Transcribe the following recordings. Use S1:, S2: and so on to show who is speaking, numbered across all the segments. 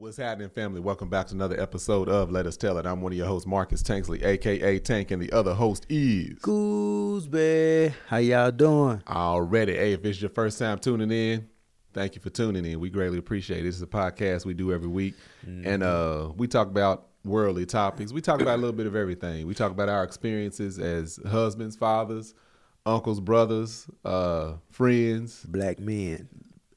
S1: What's happening, family? Welcome back to another episode of Let Us Tell It. I'm one of your hosts, Marcus Tanksley, aka Tank, and the other host is
S2: Gooseby. How y'all doing?
S1: already. Hey, if it's your first time tuning in, thank you for tuning in. We greatly appreciate it. This is a podcast we do every week, and uh, we talk about worldly topics. We talk about a little bit of everything. We talk about our experiences as husbands, fathers, uncles, brothers, uh, friends,
S2: Black men.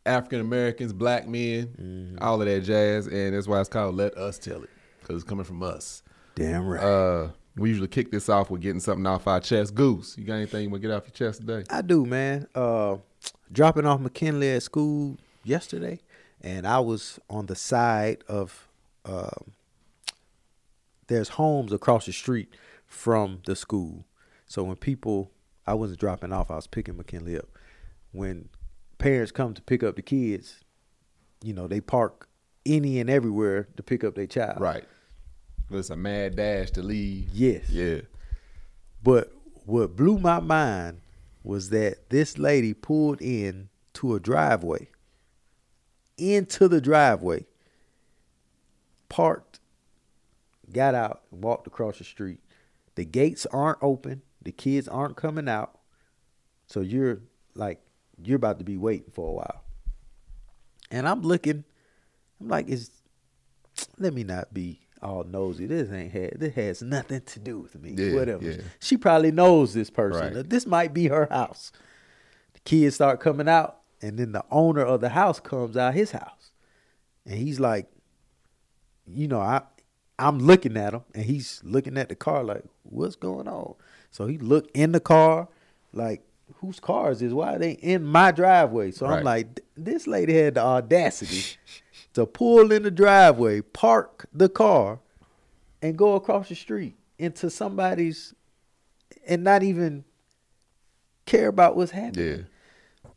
S1: African Americans, black men, all of that jazz, and that's why it's called "Let Us Tell It" because it's coming from us.
S2: Damn right.
S1: Uh, we usually kick this off with getting something off our chest. Goose, you got anything you want to get off your chest today?
S2: I do, man. Uh, dropping off McKinley at school yesterday, and I was on the side of. um there's homes across the street from the school, so when people, I wasn't dropping off. I was picking McKinley up. When parents come to pick up the kids, you know they park any and everywhere to pick up their child.
S1: Right. It's a mad dash to leave.
S2: Yes.
S1: Yeah.
S2: But what blew my mind was that this lady pulled in to a driveway, into the driveway, parked, got out, and walked across the street. The gates aren't open. The kids aren't coming out. So you're like, you're about to be waiting for a while. And I'm looking, I'm like, is let me not be all nosy. This ain't had this has nothing to do with me.
S1: Yeah,
S2: Whatever.
S1: yeah.
S2: She probably knows this person.
S1: Right.
S2: This might be her house. The kids start coming out, and then the owner of the house comes out his house. And he's like, you know, I I'm looking at him and he's looking at the car like, what's going on? So he looked in the car, like, whose cars is? Why are they in my driveway? So
S1: Right.
S2: I'm like, this lady had the audacity to pull in the driveway, park the car, and go across the street into somebody's and not even care about what's happening.
S1: Yeah.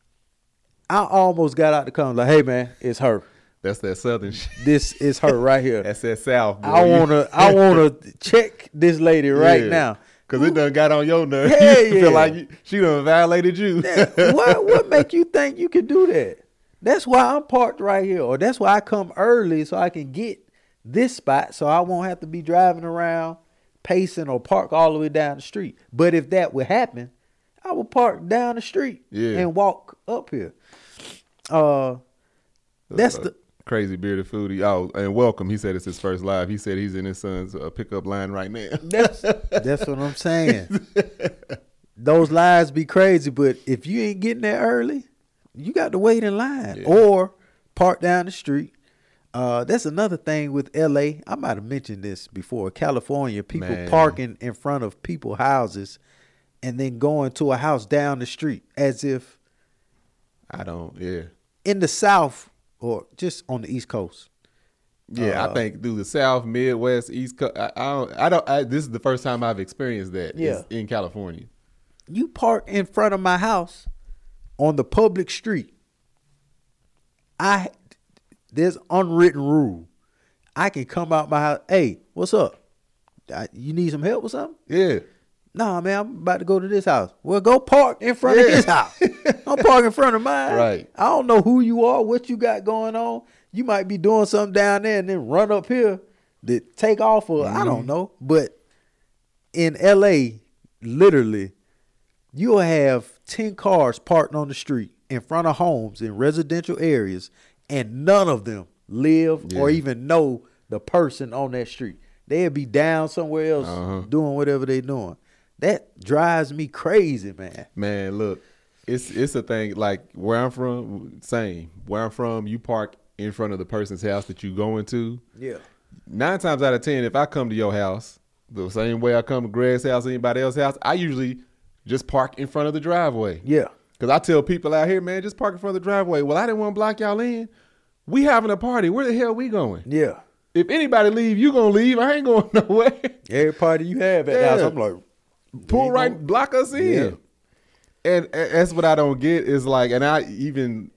S2: I almost got out the car like, hey man, it's her.
S1: That's that southern shit.
S2: This is her right here.
S1: That's that south. Boy.
S2: I wanna I wanna check this lady right
S1: Yeah.
S2: now.
S1: Cause it done got on your nerves.
S2: Hell
S1: you
S2: yeah.
S1: feel like you, she done violated you.
S2: what what make you think you can do that? That's why I'm parked right here, or that's why I come early so I can get this spot, so I won't have to be driving around, pacing or park all the way down the street. But if that would happen, I would park down the street
S1: Yeah.
S2: and walk up here. Uh, that's
S1: Uh,
S2: the
S1: crazy bearded foodie. Oh, and welcome. He said it's his first live. He said he's in his son's uh, pickup line right now.
S2: That's that's what I'm saying. Those lines be crazy, but if you ain't getting there early, you got to wait in line
S1: Yeah.
S2: or park down the street. Uh, that's another thing with LA. I might have mentioned this before. California, people
S1: Man.
S2: parking in front of people houses and then going to a house down the street as if
S1: I don't. Yeah.
S2: in the South or just on the East Coast.
S1: Yeah, I
S2: Uh,
S1: think through the South, Midwest, East Coast. I, I don't. I don't. I, this is the first time I've experienced that.
S2: Yeah.
S1: in California.
S2: you park in front of my house on the public street. I there's unwritten rule. I can come out my house. Hey, what's up? I- You need some help with something?
S1: Yeah.
S2: Nah, man, I'm about to go to this house. Well, go park in front of
S1: Yeah.
S2: his house. Don't park in front of mine.
S1: Right.
S2: I don't know who you are, what you got going on. You might be doing something down there and then run up here to take off or I
S1: Mm-hmm.
S2: don't know. But in LA, literally, you'll have 10 cars parked on the street in front of homes in residential areas, and none of them live or even know the person on that street. They'll be down somewhere else
S1: Uh-huh.
S2: doing whatever they're doing. That drives me crazy, man.
S1: Man, look, it's it's a thing. Like where I'm from, same. Where I'm from, you park in front of the person's house that you going to.
S2: Yeah.
S1: Nine times out of ten, if I come to your house the same way I come to Greg's house, anybody else's house, I usually just park in front of the driveway.
S2: Yeah.
S1: Cause I tell people out here, man, just park in front of the driveway. Well, I didn't want to block y'all in. We having a party. Where the hell we going?
S2: Yeah.
S1: If anybody leave, you gonna leave. I ain't going nowhere.
S2: Every party you have at the
S1: Yeah.
S2: house, I'm like,
S1: Pull right,
S2: no-
S1: block us in.
S2: Yeah.
S1: And, and that's what I don't get is like, and I even,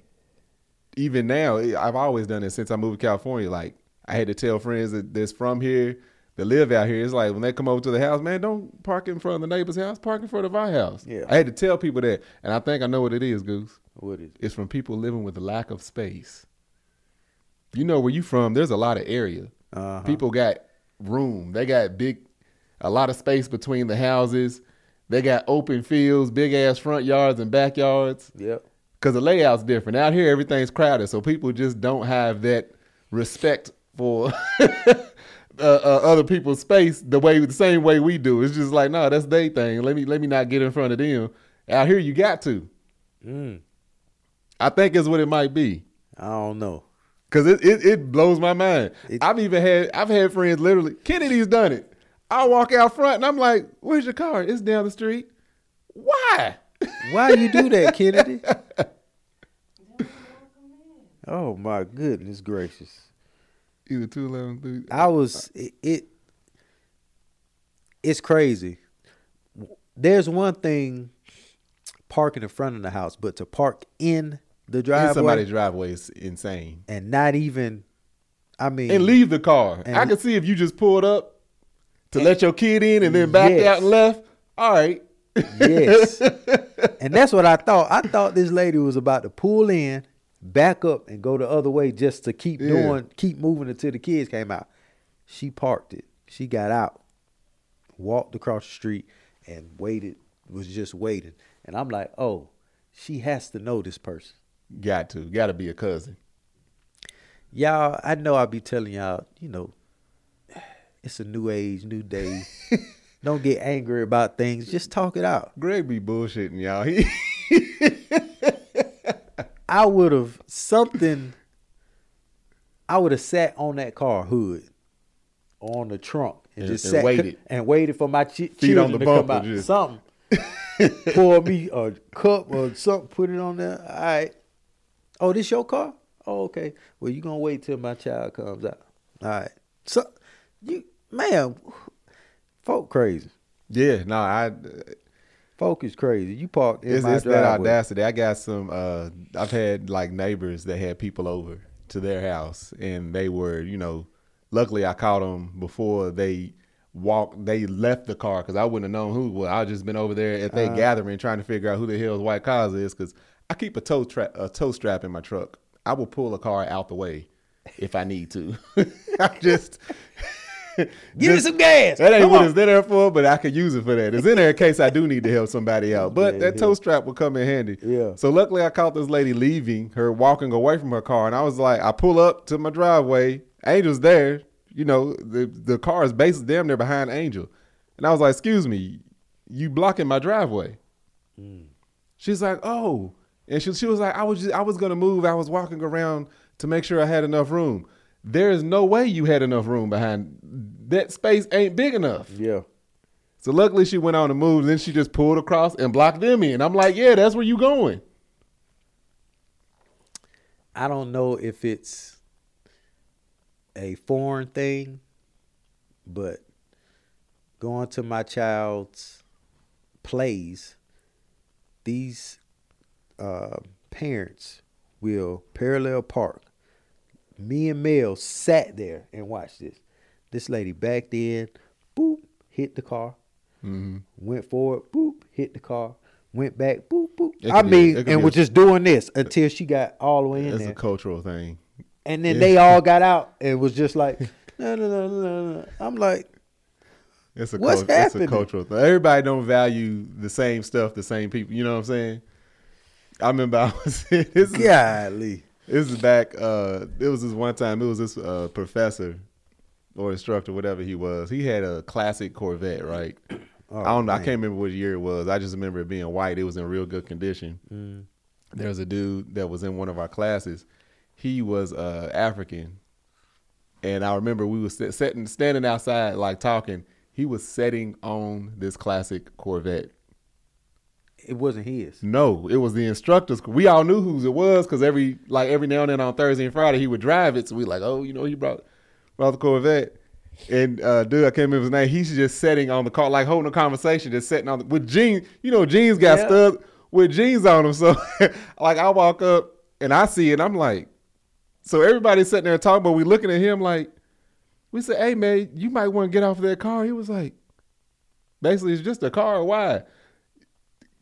S1: even now, I've always done it since I moved to California. Like, I had to tell friends that that's from here that live out here. It's like when they come over to the house, man, don't park in front of the neighbor's house. Park in front of our house.
S2: Yeah.
S1: I had to tell people that, and I think I know what it is, Goose.
S2: what is it?
S1: It's from people living with a lack of space. you know where you from, there's a lot of area.
S2: Uh-huh.
S1: People got room. They got big, a lot of space between the houses. They got open fields, big ass front yards and backyards.
S2: Yep.
S1: Because the layout's different. Out here, everything's crowded, so people just don't have that respect for uh, uh, other people's space the way the same way we do. It's just like, no, that's their thing. Let me let me not get in front of them. Out here, you got to.
S2: Mm,
S1: I think is what it might be.
S2: I don't know.
S1: Cause it, it, it blows my mind.
S2: It-
S1: I've even had I've had friends literally Kennedy's done it. I walk out front and I'm like, "Where's your car? It's down the street." Why?
S2: Why you do that, Kennedy? oh my goodness gracious!
S1: Either two eleven three.
S2: I was it, it. It's crazy. There's one thing parking in front of the house, but to park in the
S1: In
S2: driveway
S1: somebody's driveway is insane.
S2: and not even, I mean,
S1: And leave the car. I can see if you just pulled up to let your kid in and then back
S2: Yes.
S1: out and left. All right.
S2: yes, and that's what I thought. I thought this lady was about to pull in, back up, and go the other way just to keep
S1: Yeah.
S2: doing, keep moving until the kids came out. She parked it. She got out, walked across the street, and waited. Was just waiting, and I'm like, oh, she has to know this person.
S1: Got to. Got to be a cousin.
S2: Y'all, I know I'll be telling y'all, you know, it's a new age, new day. Don't get angry about things. Just talk it out.
S1: Greg be bullshitting y'all. He
S2: I would have something. I would have sat on that car hood, on the trunk, and,
S1: And-
S2: just
S1: and
S2: sat
S1: waited.
S2: and waited for my ch- children
S1: the
S2: to come out.
S1: just-
S2: Something. Pour me a cup or something. Put it on there. All right. Oh, this your car? Oh, okay. Well, you gonna wait till my child comes out. All right. So, you man, folk crazy.
S1: Yeah, no, I
S2: Folk is crazy. You parked in
S1: it's,
S2: my
S1: it's that audacity. I got some. Uh, I've had like neighbors that had people over to their house, and they were, you know, luckily I caught them before they walked. They left the car because I wouldn't have known who. Well, I just been over there at they gathering trying to figure out who the hell's white cause is because I keep a toe trap, a tow strap in my truck. I will pull a car out the way if I need to. I just.
S2: Give me some gas.
S1: That ain't
S2: Come
S1: what
S2: on.
S1: it's there for, but I could use it for that. It's in there in case I do need to help somebody out. But
S2: Yeah,
S1: that
S2: yeah.
S1: tow strap will come in handy.
S2: Yeah.
S1: So luckily I caught this lady leaving, her walking away from her car, and I was like, I pull up to my driveway, Angel's there. You know, the the car is basically damn near behind Angel. And I was like, excuse me, you blocking my driveway.
S2: Mm.
S1: She's like, oh. And she, she was like, I was just, I was gonna move. I was walking around to make sure I had enough room. There is no way you had enough room behind that space ain't big enough.
S2: Yeah.
S1: So luckily she went on to move, then she just pulled across and blocked them in. I'm like, yeah, that's where you going.
S2: I don't know if it's a foreign thing, but going to my child's plays, these uh, parents will parallel park. Me and Mel sat there and watched this. This lady backed in, boop, hit the car, mm-hmm. went forward, boop, hit the car, went back, boop, boop. I
S1: be-
S2: mean,
S1: it
S2: and was
S1: a-
S2: just doing this until she got all the way in
S1: It's
S2: there.
S1: a cultural thing.
S2: And then
S1: Yeah.
S2: they all got out and was just like, no, no, no, no, no. I'm like,
S1: It's a
S2: What's
S1: cul- it's a cultural thing. Everybody don't value the same stuff, the same people. You know what I'm saying? I remember I was this is,
S2: golly.
S1: This is back. Uh, it was this one time. It was this uh, professor or instructor, whatever he was. He had a classic Corvette, right?
S2: Oh,
S1: I don't know. I can't remember what year it was. I just remember it being white. It was in real good condition.
S2: Mm.
S1: There was a dude that was in one of our classes. He was uh, African, and I remember we was sitting, standing outside, like talking. He was setting on this classic Corvette.
S2: It wasn't his.
S1: No, it was the instructors. We all knew whose it was because every like every now and then on Thursday and Friday he would drive it. So we like, oh, you know, he brought brought the Corvette. And uh, dude, I can't remember his name. He's just sitting on the car, like holding a conversation, just sitting on the, with jeans. You know, jeans got
S2: Yeah.
S1: with jeans on them. So like I walk up and I see it, I'm like, so everybody's sitting there talking, but we looking at him like, we said, hey man, you might want to get off of that car. He was like, basically, it's just a car. Why?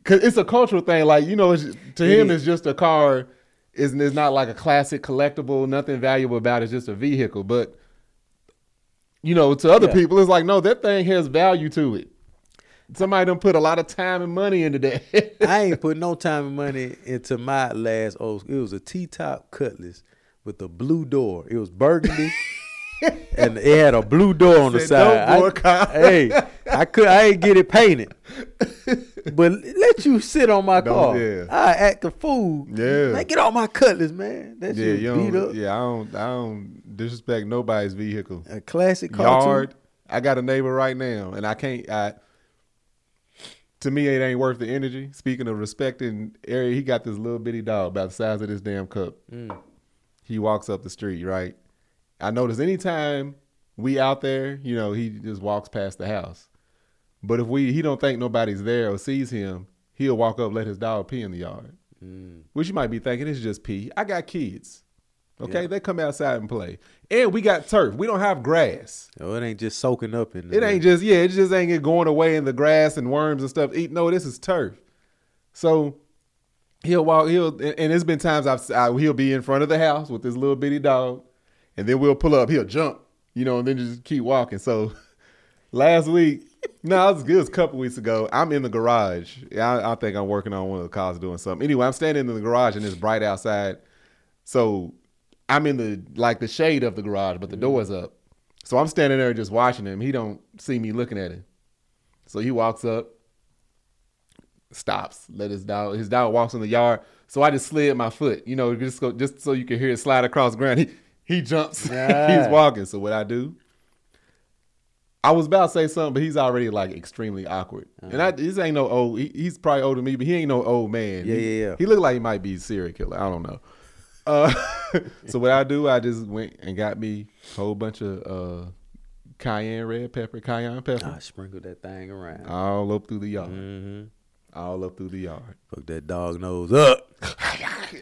S1: Cause it's a cultural thing. Like you know, it's, to
S2: It
S1: him,
S2: is.
S1: it's just a car. It's, it's not like a classic collectible, nothing valuable about it. It's just a vehicle. But you know, to other
S2: Yeah.
S1: people, it's like, no, that thing has value to it. Somebody done put a lot of time and money into that.
S2: I ain't put no time and money into my last old. It was a T top Cutlass with a blue door. It was burgundy, and it had a blue door on the
S1: Said,
S2: side.
S1: "Don't
S2: I- hey, I could. I ain't get it painted, but let you sit on my
S1: Don't-
S2: car.
S1: yeah.
S2: I act a fool.
S1: Yeah.
S2: man, get off my Cutlass, man. That
S1: yeah,
S2: shit
S1: you
S2: beat
S1: don't,
S2: up.
S1: yeah, I don't, I don't disrespect nobody's vehicle.
S2: A classic car.
S1: Yard. I got a neighbor right now, and I can't. I to me, it ain't worth the energy. Speaking of respecting area, he got this little bitty dog about the size of this damn cup.
S2: Mm.
S1: He walks up the street, right? I notice anytime we out there, you know, he just walks past the house. But if we he don't think nobody's there or sees him, he'll walk up, let his dog pee in the yard.
S2: Mm.
S1: Which you might be thinking it's just pee. I got kids. Okay,
S2: Yeah.
S1: they come outside and play, and we got turf. We don't have grass.
S2: Oh, it ain't just soaking up in.
S1: It ain't just yeah, it just ain't going away in the grass and worms and stuff. Eat no, this is turf. So he'll walk. He'll and it's been times I've I, he'll be in front of the house with this little bitty dog, and then we'll pull up. He'll jump, you know, and then just keep walking. So last week, no, it was, it was a couple weeks ago. I'm in the garage. I, I think I'm working on one of the cars doing something. Anyway, I'm standing in the garage and it's bright outside. So I'm in the like the shade of the garage, but the door's up. So I'm standing there just watching him. He don't see me looking at him. So he walks up, stops, let his dog. His dog walks in the yard. So I just slid my foot, you know, just go, just so you can hear it slide across the ground. He he jumps. He's walking. So what I do? I was about to say something, but he's already like extremely awkward. And I, this ain't no old. He, he's probably older than me, but he ain't no old man.
S2: Yeah,
S1: he,
S2: yeah, yeah.
S1: He looked like he might be a serial killer. I don't know. Uh, so what I do, I just went and got me a whole bunch of uh, cayenne red pepper, cayenne pepper,
S2: I sprinkled that thing around.
S1: all up through the yard,
S2: mm-hmm.
S1: All up through the yard.
S2: Fuck that dog nose up.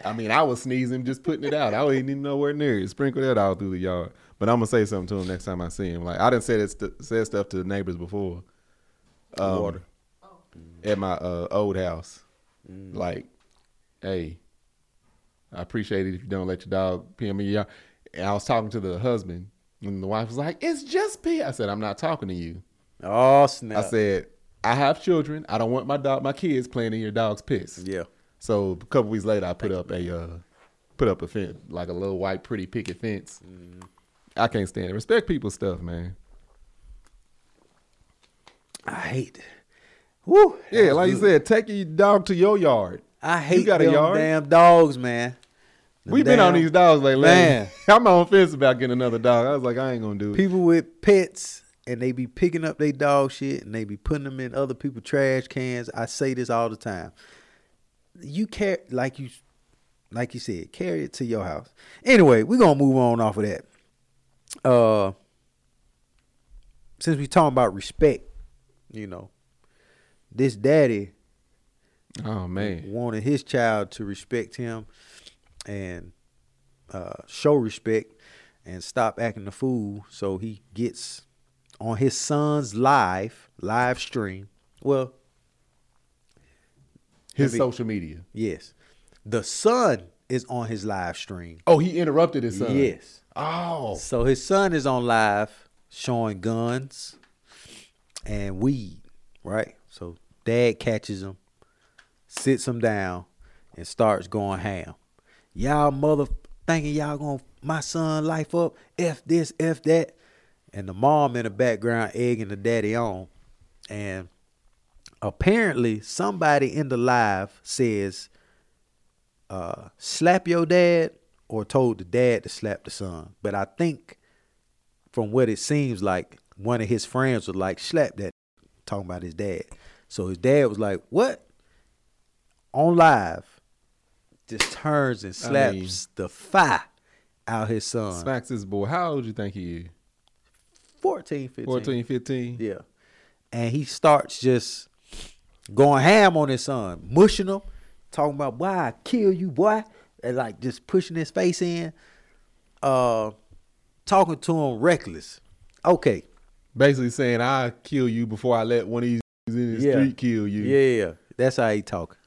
S1: I mean, I was sneezing just putting it out. I wasn't even nowhere near it. Sprinkle that all through the yard. But I'm gonna say something to him next time I see him. Like I didn't say that st- said stuff to the neighbors before. Um,
S2: Water.
S1: at my uh, old house. Like, hey, I appreciate it if you don't let your dog pee on me. And I was talking to the husband, and the wife was like, "It's just pee." I said, "I'm not talking to you."
S2: Oh snap!
S1: I said, "I have children. I don't want my dog, my kids playing in your dog's piss."
S2: yeah.
S1: So a couple weeks later, I put up a uh, put up a fence, like a little white, pretty picket fence. I can't stand it. Respect people's stuff, man.
S2: I hate. Woo.
S1: Yeah, like you said, take your dog to your yard.
S2: I hate you
S1: got a
S2: them
S1: yard?
S2: damn dogs, man. Them
S1: We've been on these dogs lately.
S2: Man.
S1: I'm on fence about getting another dog. I was like, I ain't gonna do it.
S2: people with pets and they be picking up their dog shit and they be putting them in other people's trash cans. I say this all the time. You care like you like you said, carry it to your house. Anyway, we're gonna move on off of that. Uh since we talking about respect, you know, this daddy
S1: Oh man,
S2: wanted his child to respect him and uh, show respect and stop acting a fool. So he gets on his son's live live stream. Well,
S1: his social media.
S2: yes, the son is on his live stream.
S1: Oh, he interrupted his son.
S2: Yes.
S1: Oh,
S2: So his son is on live showing guns and weed, right? So dad catches him, sits him down, and starts going ham. Y'all mother thinking y'all gonna my son life up, F this, F that. And the mom in the background egging the daddy on. And apparently somebody in the live says, uh, slap your dad or told the dad to slap the son. But I think from what it seems like, one of his friends was like, slap that, talking about his dad. So his dad was like, what? On live, just turns and
S1: I
S2: slaps
S1: mean-
S2: the fire out his son.
S1: smacks his boy. How old do you think he is?
S2: 14, 15.
S1: 14, 15?
S2: Yeah. And he starts just going ham on his son, mushing him, talking about why I kill you, boy. And like just pushing his face in. Uh talking to him reckless. Okay.
S1: Basically saying, I'll kill you before I let one of these in the
S2: Yeah.
S1: street kill you.
S2: Yeah, yeah. That's how he talking.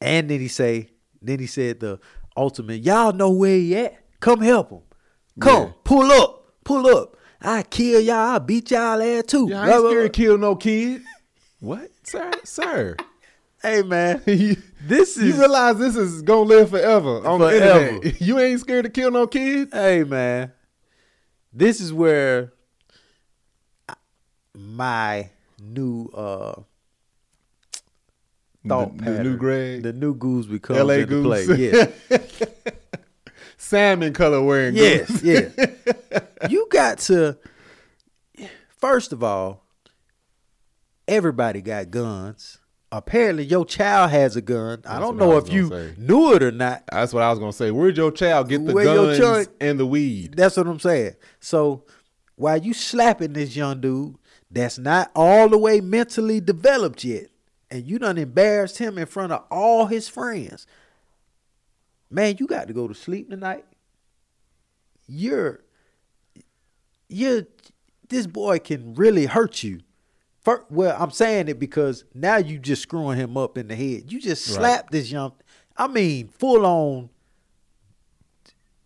S2: And then he say, then he said the ultimate. Y'all know where he at. Come help him. Come,
S1: Yeah.
S2: pull up, pull up. I kill y'all. I beat y'all ass too.
S1: Yeah, I ain't
S2: blah,
S1: scared to kill no kid. What, sir, sir?
S2: Hey man,
S1: you,
S2: this
S1: you realize this is gonna live forever on the internet. You ain't scared to kill no kid.
S2: hey man, this is where my new uh thought
S1: The- the new Greg?
S2: the new goose becomes
S1: L.A.
S2: into play. Yeah,
S1: Salmon color wearing.
S2: yes, yeah. You got to first of all, everybody got guns. Apparently, your child has a gun. I don't
S1: what I
S2: know if you
S1: say.
S2: knew it or not.
S1: That's what I was gonna say. Where'd your child get the
S2: Where
S1: guns
S2: child-
S1: and the weed?
S2: That's what I'm saying. So while you slapping this young dude that's not all the way mentally developed yet, and you done embarrassed him in front of all his friends, man, you got to go to sleep tonight. You're you're this boy can really hurt you. Fir- well, I'm saying it because now you just screwing him up in the head. You just
S1: Right.
S2: slapped this young I mean, full on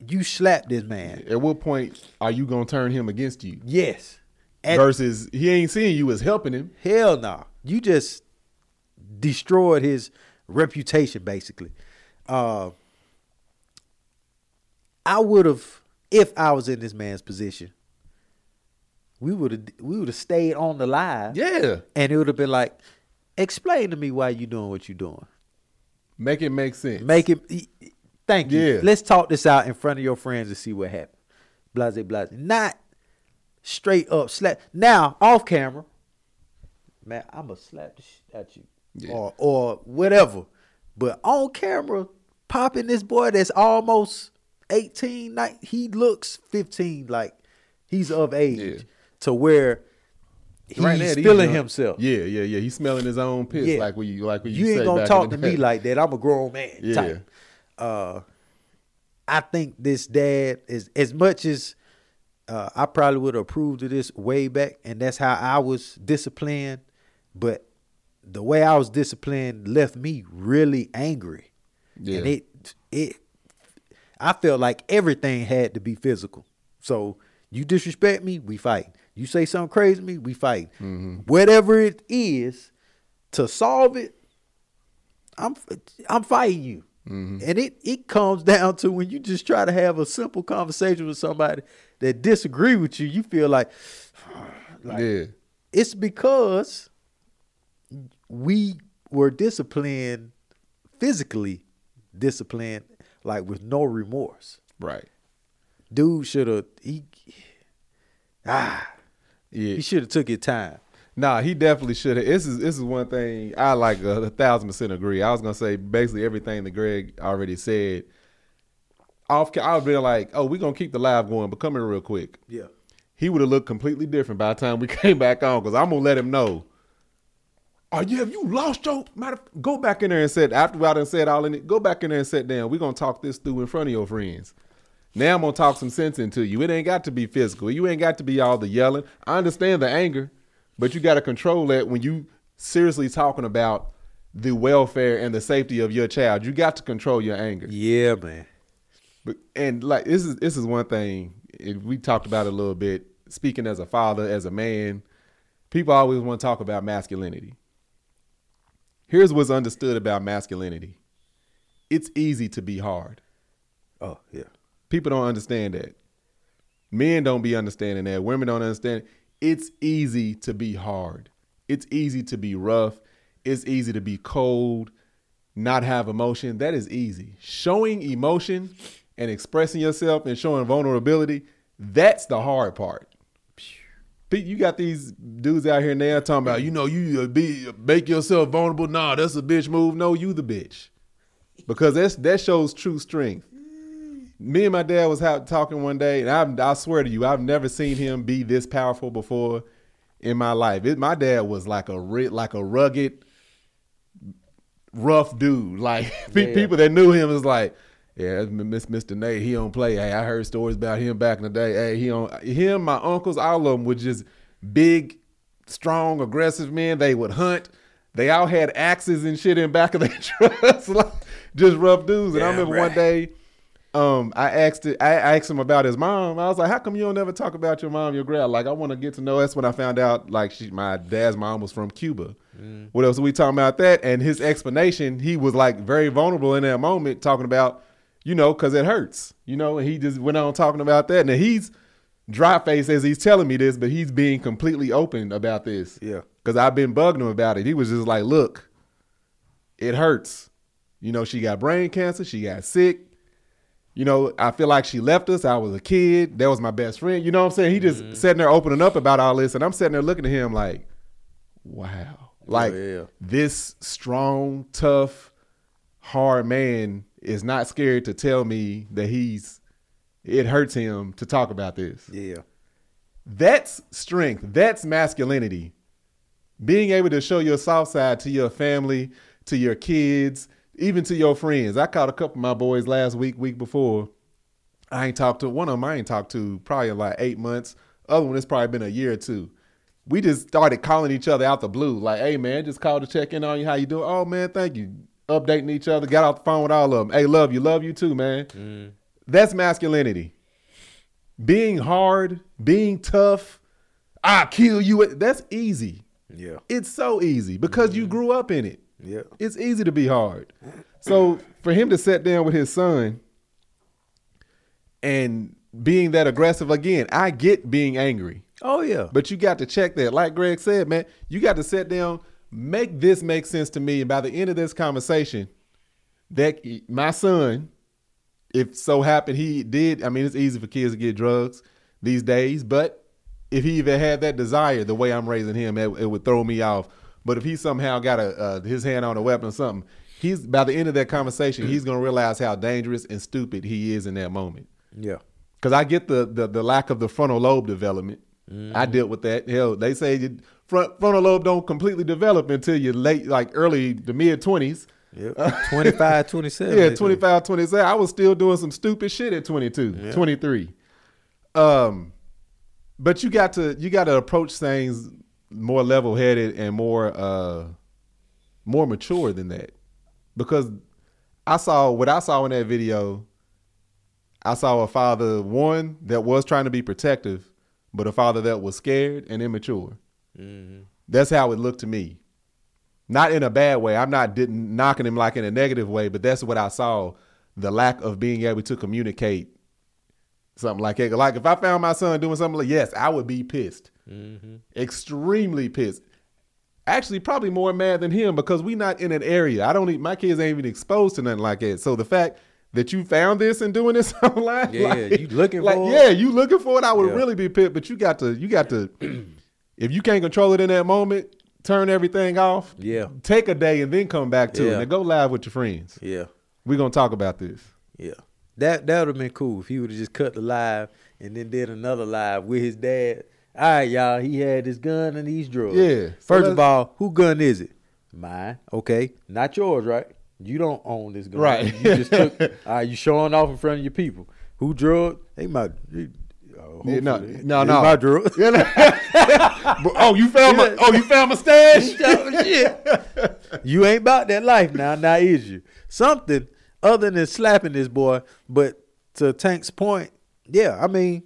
S2: you slapped this man.
S1: At what point are you gonna turn him against you?
S2: Yes. At,
S1: Versus he ain't seeing you as helping him.
S2: hell no. You just destroyed his reputation basically. Uh I would have if I was in this man's position. We would have we would have stayed on the live
S1: Yeah,
S2: and it would have been like explain to me why you're doing what you're doing.
S1: make it make sense.
S2: Make it thank you.
S1: Yeah.
S2: Let's talk this out in front of your friends and see what happens. Blase blase. Not straight up slap. Now, off camera, man, I'ma slap the shit at you.
S1: Yeah.
S2: Or or whatever. But on camera, popping this boy that's almost 18, like he looks 15, like he's of age
S1: Yeah.
S2: to where he's
S1: Right now,
S2: feeling
S1: young-
S2: himself.
S1: Yeah, yeah, yeah. He's smelling his own piss,
S2: Yeah.
S1: like we like we
S2: you
S1: say
S2: ain't gonna
S1: back
S2: talk to me
S1: day.
S2: like that. I'm a grown man.
S1: Yeah.
S2: Type. Uh, I think this dad is as much as uh, I probably would have approved of this way back, and that's how I was disciplined. But the way I was disciplined left me really angry,
S1: Yeah.
S2: and it it I felt like everything had to be physical. So you disrespect me, we fight. You say something crazy to me, we fight.
S1: Mm-hmm.
S2: Whatever it is to solve it, I'm I'm fighting you.
S1: Mm-hmm.
S2: And it it comes down to when you just try to have a simple conversation with somebody that disagree with you, you feel like, like
S1: yeah,
S2: it's because we were disciplined physically disciplined like with no remorse.
S1: right.
S2: Dude should have he ah
S1: Yeah,
S2: he should have took his time.
S1: Nah, he definitely should have. This is this is one thing I like a, a thousand percent agree. I was gonna say basically everything that Greg already said. Off, I would be like, "Oh, we're gonna keep the live going, but come here real quick."
S2: Yeah.
S1: He would have looked completely different by the time we came back on because I'm gonna let him know. Are you have you lost your matter? Go back in there and said after I done said all in it. Go back in there and sit down. We're gonna talk this through in front of your friends. Now I'm gonna talk some sense into you. It ain't got to be physical. You ain't got to be all the yelling. I understand the anger, but you got to control that when you seriously talking about the welfare and the safety of your child. You got to control your anger.
S2: Yeah, man.
S1: But and like this is this is one thing we talked about it a little bit. Speaking as a father, as a man, people always want to talk about masculinity. Here's what's understood about masculinity. It's easy to be hard.
S2: Oh, yeah.
S1: People don't understand that. Men don't be understanding that. Women don't understand. It's easy to be hard. It's easy to be rough. It's easy to be cold, not have emotion. That is easy. Showing emotion and expressing yourself and showing vulnerability, that's the hard part. Pete, You got these dudes out here now talking about, you know, you be make yourself vulnerable. Nah, that's a bitch move. No, you the bitch, because that's that shows true strength me and my dad was out talking one day, and I, I swear to you, I've never seen him be this powerful before in my life. It, my dad was like a like a rugged, rough dude. Like
S2: Yeah.
S1: people that knew him was like, yeah, Miss Mr. Nate. He don't play. Hey, I heard stories about him back in the day. Hey, he don't. Him, my uncles, all of them were just big, strong, aggressive men. They would hunt. They all had axes and shit in back of their trucks, like just rough dudes. And I
S2: Damn
S1: remember one day um, I asked it. I asked him about his mom. I was like, "How come you don't ever talk about your mom, your grandma?" Like, I want to get to know. That's when I found out. Like, she, my dad's mom was from Cuba.
S2: Mm.
S1: What else are we talking about that? And his explanation, he was like very vulnerable in that moment, talking about, you know, because it hurts, you know. And he just went on talking about that. And he's dry faced as he's telling me this, but he's being completely open about this.
S2: Yeah.
S1: Because I've been bugging him about it. He was just like, "Look, it hurts. You know, she got brain cancer. She got sick." you know, I feel like she left us. I was a kid. That was my best friend. You know what I'm saying? He just
S2: Mm-hmm.
S1: sitting there opening up about all this, and I'm sitting there looking at him like, wow, like
S2: yeah.
S1: this strong, tough, hard man is not scared to tell me that he's. It hurts him to talk about this.
S2: Yeah.
S1: That's strength. That's masculinity. Being able to show your soft side to your family, to your kids, even to your friends. I caught a couple of my boys last week, week before. I ain't talked to one of them. I ain't talked to probably like eight months. Other one, it's probably been a year or two. We just started calling each other out the blue, like, "Hey man, just called to check in on you. How you doing? Oh man, thank you. Updating each other. Got off the phone with all of them. Hey, love you, love you too, man. Mm. That's masculinity being hard, being tough, I kill you. That's easy.
S2: Yeah.
S1: It's so easy because you mm-hmm. grew up in it.
S2: Yeah.
S1: It's easy to be hard. So for him to sit down with his son and being that aggressive again, I get being angry,
S2: Oh yeah.
S1: but you got to check that. Like Greg said, man, you got to sit down, make this make sense to me. And by the end of this conversation, that my son, if so happened he did, I mean, it's easy for kids to get drugs these days, but if he even had that desire, the way I'm raising him, it, it would throw me off. But if he somehow got a uh, his hand on a weapon or something, he's by the end of that conversation, he's gonna realize how dangerous and stupid he is in that moment.
S2: yeah.
S1: Because I get the, the the lack of the frontal lobe development. I dealt with that. Hell, they say you front frontal lobe don't completely develop until you're late, like early to mid twenties.
S2: Yep. 25, 27.
S1: Yeah, 25, 27. I was still doing some stupid shit at 22, 23. Um, but you got to you got to approach things more level headed and more uh more mature than that. Because I saw what I saw in that video. I saw a father one that was trying to be protective, but a father that was scared and immature. Mm-hmm. That's how it looked to me. Not in a bad way. I'm not didn't knocking him like in a negative way, but that's what I saw. The lack of being able to communicate something like that. Like if I found my son doing something like yes, I would be pissed, mm-hmm. extremely pissed. Actually, probably more mad than him because we not in an area. I don't. My kids ain't even exposed to nothing like that. So the fact that you found this and doing this online,
S2: Yeah,
S1: like,
S2: you looking
S1: like,
S2: for it?
S1: yeah, you looking for it. I would
S2: Yeah.
S1: really be pissed. But you got to, you got to. if you can't control it in that moment, turn everything off.
S2: Yeah.
S1: Take a day and then come back to it and go live with your friends.
S2: Yeah.
S1: We're gonna talk about this.
S2: Yeah. That that would have been cool if he would have just cut the live and then did another live with his dad. All right, y'all. He had his gun and these drugs.
S1: Yeah,
S2: First
S1: let's-
S2: of all, who gun is it? Mine. Okay. Not yours, right? You don't own this gun.
S1: Right.
S2: You just took. all right. You showing off in front of your people. Who drug? They my. Uh,
S1: Yeah, no, no, no.
S2: My drug.
S1: But- oh, you found my oh, you found my stash.
S2: Shit. You ain't about that life now, now is you? Something other than slapping this boy, but to Tank's point, yeah, I mean,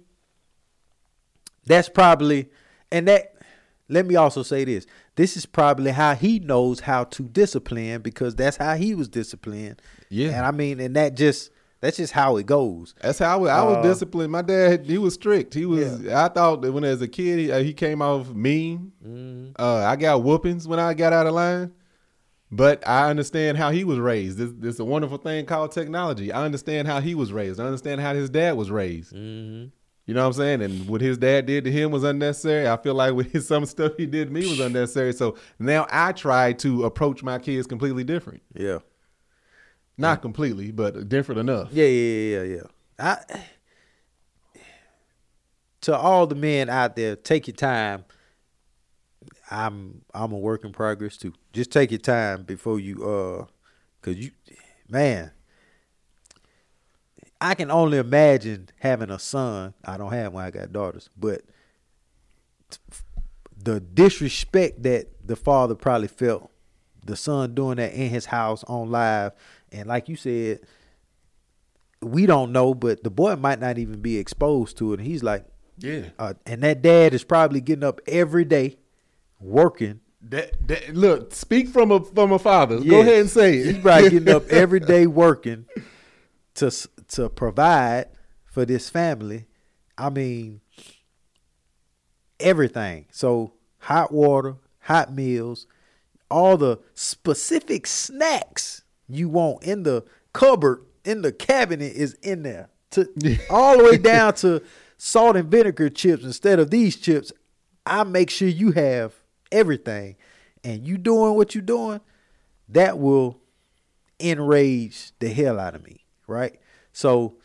S2: that's probably, and that, let me also say this. This is probably how he knows how to discipline because that's how he was disciplined.
S1: Yeah.
S2: And I mean, and that just, that's just how it goes.
S1: That's how I was, I was
S2: Uh,
S1: disciplined. My dad, he was strict. He was. I thought that when as a kid, he, uh, he came off mean. Uh, I got whoopings when I got out of line, but I understand how he was raised. This, this is a wonderful thing called technology. I understand how he was raised. I understand how his dad was raised. You know what I'm saying? And what his dad did to him was unnecessary. I feel like with some stuff he did to me was unnecessary. So now I try to approach my kids completely different.
S2: Yeah.
S1: Not completely, but different enough.
S2: Yeah, yeah, yeah, yeah. I to all the men out there, take your time. I'm I'm a work in progress too. Just take your time before you uh cause you man I can only imagine having a son. I don't have one, I got daughters, but the disrespect that the father probably felt, the son doing that in his house on live, and like you said, we don't know, but the boy might not even be exposed to it. And he's like,
S1: Yeah.
S2: uh, and that dad is probably getting up every day, working.
S1: That, that look, speak from a from a father. Go ahead and say it.
S2: He's probably getting up every day working to to provide for this family. I mean, everything. So hot water, hot meals, all the specific snacks you want in the cupboard, in the cabinet is in there. To all the way down to salt and vinegar chips instead of these chips. I make sure you have everything. And you doing what you doing, that will enrage the hell out of me, right? So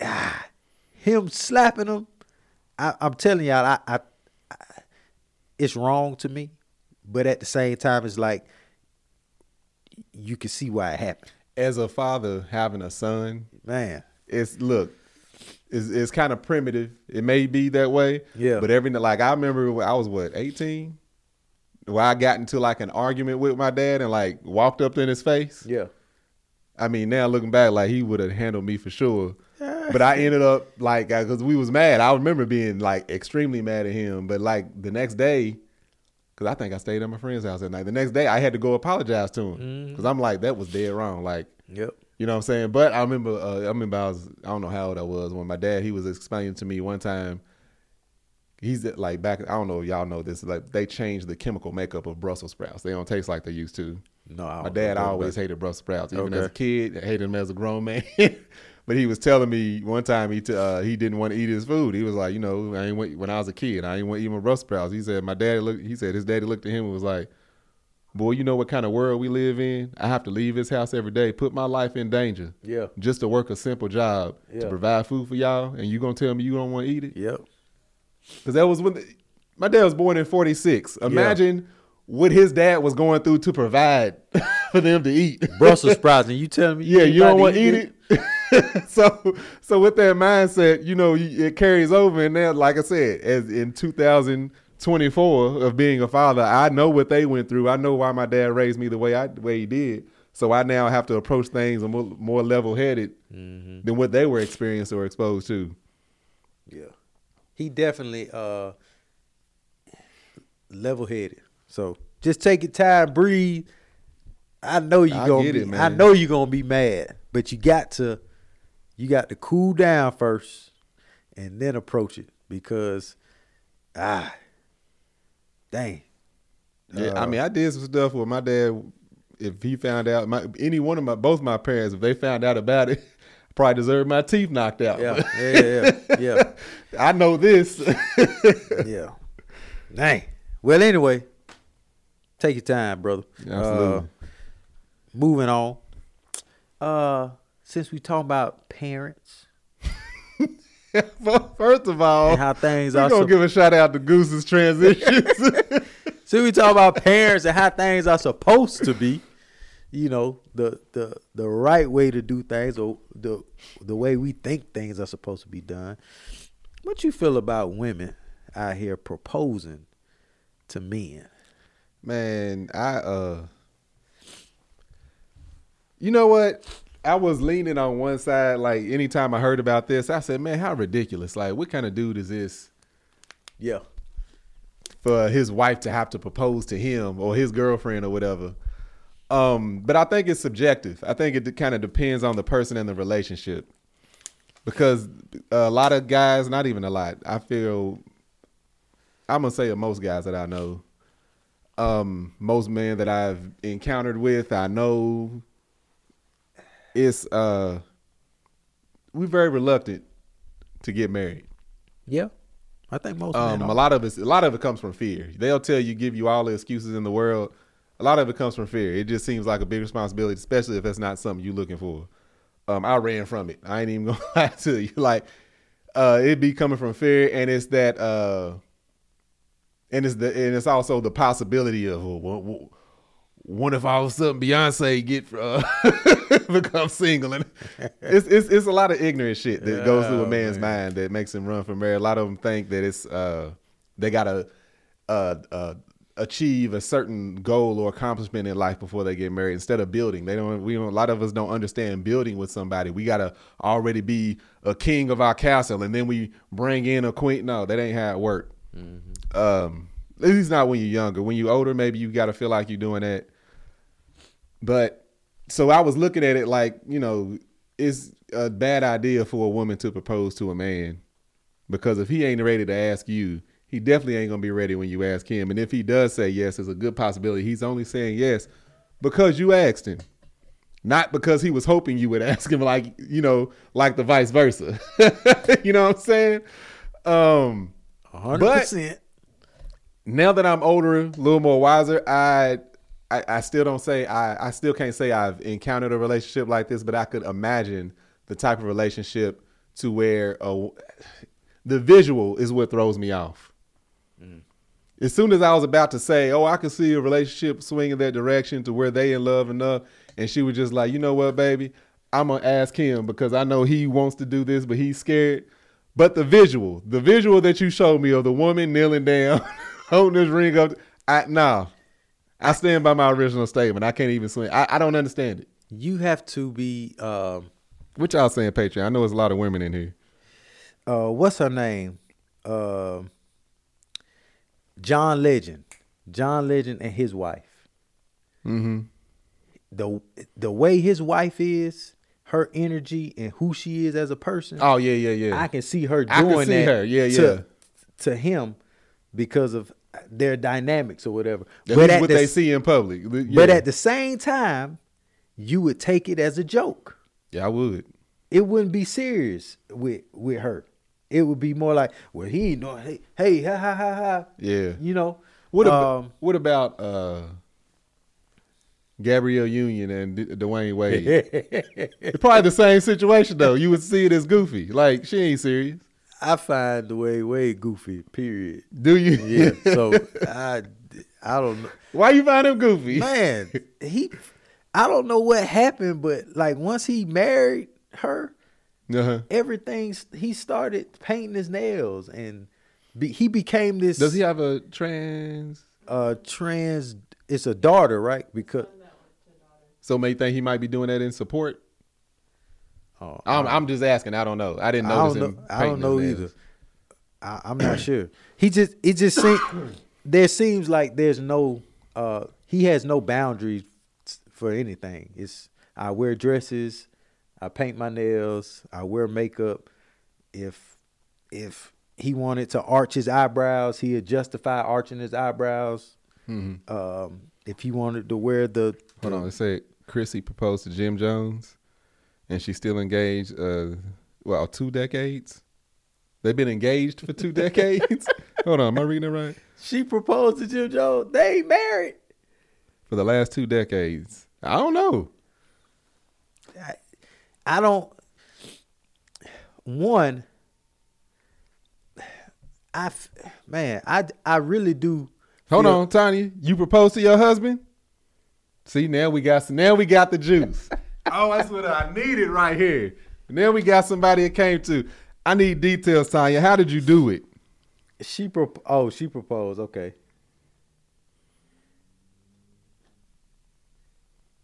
S2: ah, him slapping him, I, I'm telling y'all, I, I, I, it's wrong to me, but at the same time, it's like you can see why it happened,
S1: As a father having a son,
S2: man.
S1: it's look, it's, it's kind of primitive. It may be that way.
S2: Yeah.
S1: But every like I remember when I was what eighteen, where I got into like an argument with my dad and like walked up in his face.
S2: Yeah,
S1: I mean, now looking back, like he would have handled me for sure. But I ended up like because we was mad. I remember being like extremely mad at him. But like the next day, because I think I stayed at my friend's house that night. The next day, I had to go apologize to him because I'm like that was dead wrong. Like
S2: yep,
S1: you know what I'm saying? But I remember, uh, I remember I was, I don't know how old I was when my dad, he was explaining to me one time. He's like back, I don't know if y'all know this, like they changed the chemical makeup of Brussels sprouts. They don't taste like they used to.
S2: no, I
S1: My dad always hated Brussels sprouts, even
S2: Okay.
S1: as a kid. I hated him as a grown man. but he was telling me one time he t- uh, he didn't want to eat his food. He was like, you know, I ain't want, when I was a kid, I ain't want to eat my Brussels sprouts. He said my dad looked. He said his daddy looked at him and was like, "Boy, you know what kind of world we live in? I have to leave this house every day, put my life in danger,
S2: Yeah,
S1: just to work a simple job
S2: Yeah.
S1: to provide food for y'all, and you gonna tell me you don't want to eat it?
S2: yep,
S1: Because that was when the, my dad was born in '46. Imagine." What his dad was going through to provide for them to eat.
S2: Brussels sprouts, and you telling me?
S1: Yeah, you don't want to eat it. so, so with that mindset, you know, it carries over. And then, like I said, as in 2024 of being a father, I know what they went through. I know why my dad raised me the way I the way he did. So I now have to approach things a more, more level headed
S2: Mm-hmm.
S1: than what they were experienced or exposed to.
S2: Yeah. He definitely uh level headed. So just take your time, breathe. I know you
S1: I
S2: gonna
S1: get
S2: be,
S1: it,
S2: I know you're gonna be mad, but you got to you got to cool down first and then approach it because ah dang.
S1: Yeah,
S2: Uh,
S1: I mean, I did some stuff with my dad. If he found out, my any one of my both my parents, if they found out about it, probably deserved my teeth knocked out.
S2: Yeah, yeah, yeah, yeah.
S1: I know this.
S2: yeah. Dang. Well, anyway, take your time, brother.
S1: Absolutely.
S2: Uh, moving on. Uh, since we talk about parents
S1: First of all,
S2: and how things
S1: we're
S2: are,
S1: gonna give a shout out to Goose's transitions.
S2: since we talk about parents and how things are supposed to be, you know, the the the right way to do things or the the way we think things are supposed to be done. What you feel about women out here proposing to men?
S1: Man, I uh, you know what? I was leaning on one side. Like anytime I heard about this, I said, "Man, how ridiculous! Like, what kind of dude is this?"
S2: Yeah.
S1: for his wife to have to propose to him or his girlfriend or whatever. Um, but I think it's subjective. I think it kind of depends on the person and the relationship. Because a lot of guys, not even a lot, I feel I'm gonna say of most guys that I know, um, most men that I've encountered with, I know it's uh we're very reluctant to get married.
S2: Yeah. I think most
S1: Um, a lot of it, a lot of it comes from fear. They'll tell you, give you all the excuses in the world. A lot of it comes from fear. It just seems like a big responsibility, especially if that's not something you're looking for. Um, I ran from it. I ain't even gonna lie to you. Like, uh, it be coming from fear, and it's that, uh, and it's the, and it's also the possibility of, well, what if all of a sudden Beyonce get uh, become single, and it's, it's it's a lot of ignorant shit that goes through a man's
S2: man.
S1: mind that makes him run from marriage. A lot of them think that it's uh, they gotta a, a achieve a certain goal or accomplishment in life before they get married instead of building. They don't we don't a lot of us don't understand building with somebody. We gotta already be a king of our castle and then we bring in a queen. No, that ain't how it work. Um at least not when you're younger. When you're older, maybe you gotta feel like you're doing that. But so I was looking at it like, you know, it's a bad idea for a woman to propose to a man because if he ain't ready to ask you, he definitely ain't gonna be ready when you ask him. And if he does say yes, it's a good possibility he's only saying yes because you asked him, not because he was hoping you would ask him. Like you know, like the vice versa. you know what I'm saying? Um,
S2: hundred
S1: But-
S2: percent.
S1: now that I'm older, a little more wiser, I, I I still don't say I I still can't say I've encountered a relationship like this, but I could imagine the type of relationship to where a, the visual is what throws me off. Mm. As soon as I was about to say, "Oh, I could see a relationship swing in that direction to where they in love enough," and she was just like, "You know what, baby? I'm gonna ask him because I know he wants to do this, but he's scared." But the visual, the visual that you showed me of the woman kneeling down, holding this ring up, I nah, I stand by my original statement. I can't even swing. I, I don't understand it.
S2: You have to be. Um,
S1: What y'all saying, Patreon? I know there's a lot of women in here.
S2: uh, what's her name? Um John Legend. John Legend and his wife.
S1: Mm-hmm.
S2: The the way his wife is, her energy and who she is as a person.
S1: Oh yeah, yeah, yeah.
S2: I can see her
S1: I can
S2: doing
S1: see
S2: that
S1: her. Yeah,
S2: to,
S1: yeah.
S2: to him because of their dynamics or whatever. But at
S1: what
S2: the,
S1: they see in public.
S2: but at the same time, you would take it as a joke.
S1: yeah, I would.
S2: It wouldn't be serious with with her. It would be more like, well, he ain't know. Hey, hey, ha ha ha ha.
S1: Yeah.
S2: You know
S1: What about
S2: um,
S1: what about uh, Gabrielle Union and D- Dwyane Wade? it's probably the same situation though. You would see it as goofy. Like she ain't serious.
S2: I find the way way goofy. Period.
S1: Do you?
S2: Yeah. So I I don't know.
S1: Why you find him goofy?
S2: man, he I don't know what happened, but like once he married her,
S1: Uh-huh.
S2: everything he started painting his nails and be, he became this
S1: Does he have a trans?
S2: uh trans it's a daughter, right? Because
S1: So may think he might be doing that in support.
S2: Oh,
S1: I'm, I'm just asking. I don't know. I didn't
S2: I
S1: notice
S2: don't
S1: him.
S2: know, I don't know either. I, I'm not sure. He just it just seems there seems like there's no uh he has no boundaries for anything. It's I wear dresses, I paint my nails, I wear makeup. If if he wanted to arch his eyebrows, he'd justify arching his eyebrows.
S1: Mhm.
S2: Um, if he wanted to wear the,
S1: Hold
S2: the-
S1: on. It said Chrissy proposed to Jim Jones, and she's still engaged. Uh, well, two decades. They've been engaged for two decades. Hold on, am I reading it right?
S2: she proposed to Jim Jones. They married.
S1: For the last two decades. I don't know.
S2: I, I don't. One, I f- man, I I really do.
S1: Hold
S2: feel-
S1: on, Tanya. You proposed to your husband? See, now we got now we got the juice. oh, that's what I needed right here. And then we got somebody it came to. I need details, Tanya. How did you do it?
S2: She pro- oh she proposed. Okay,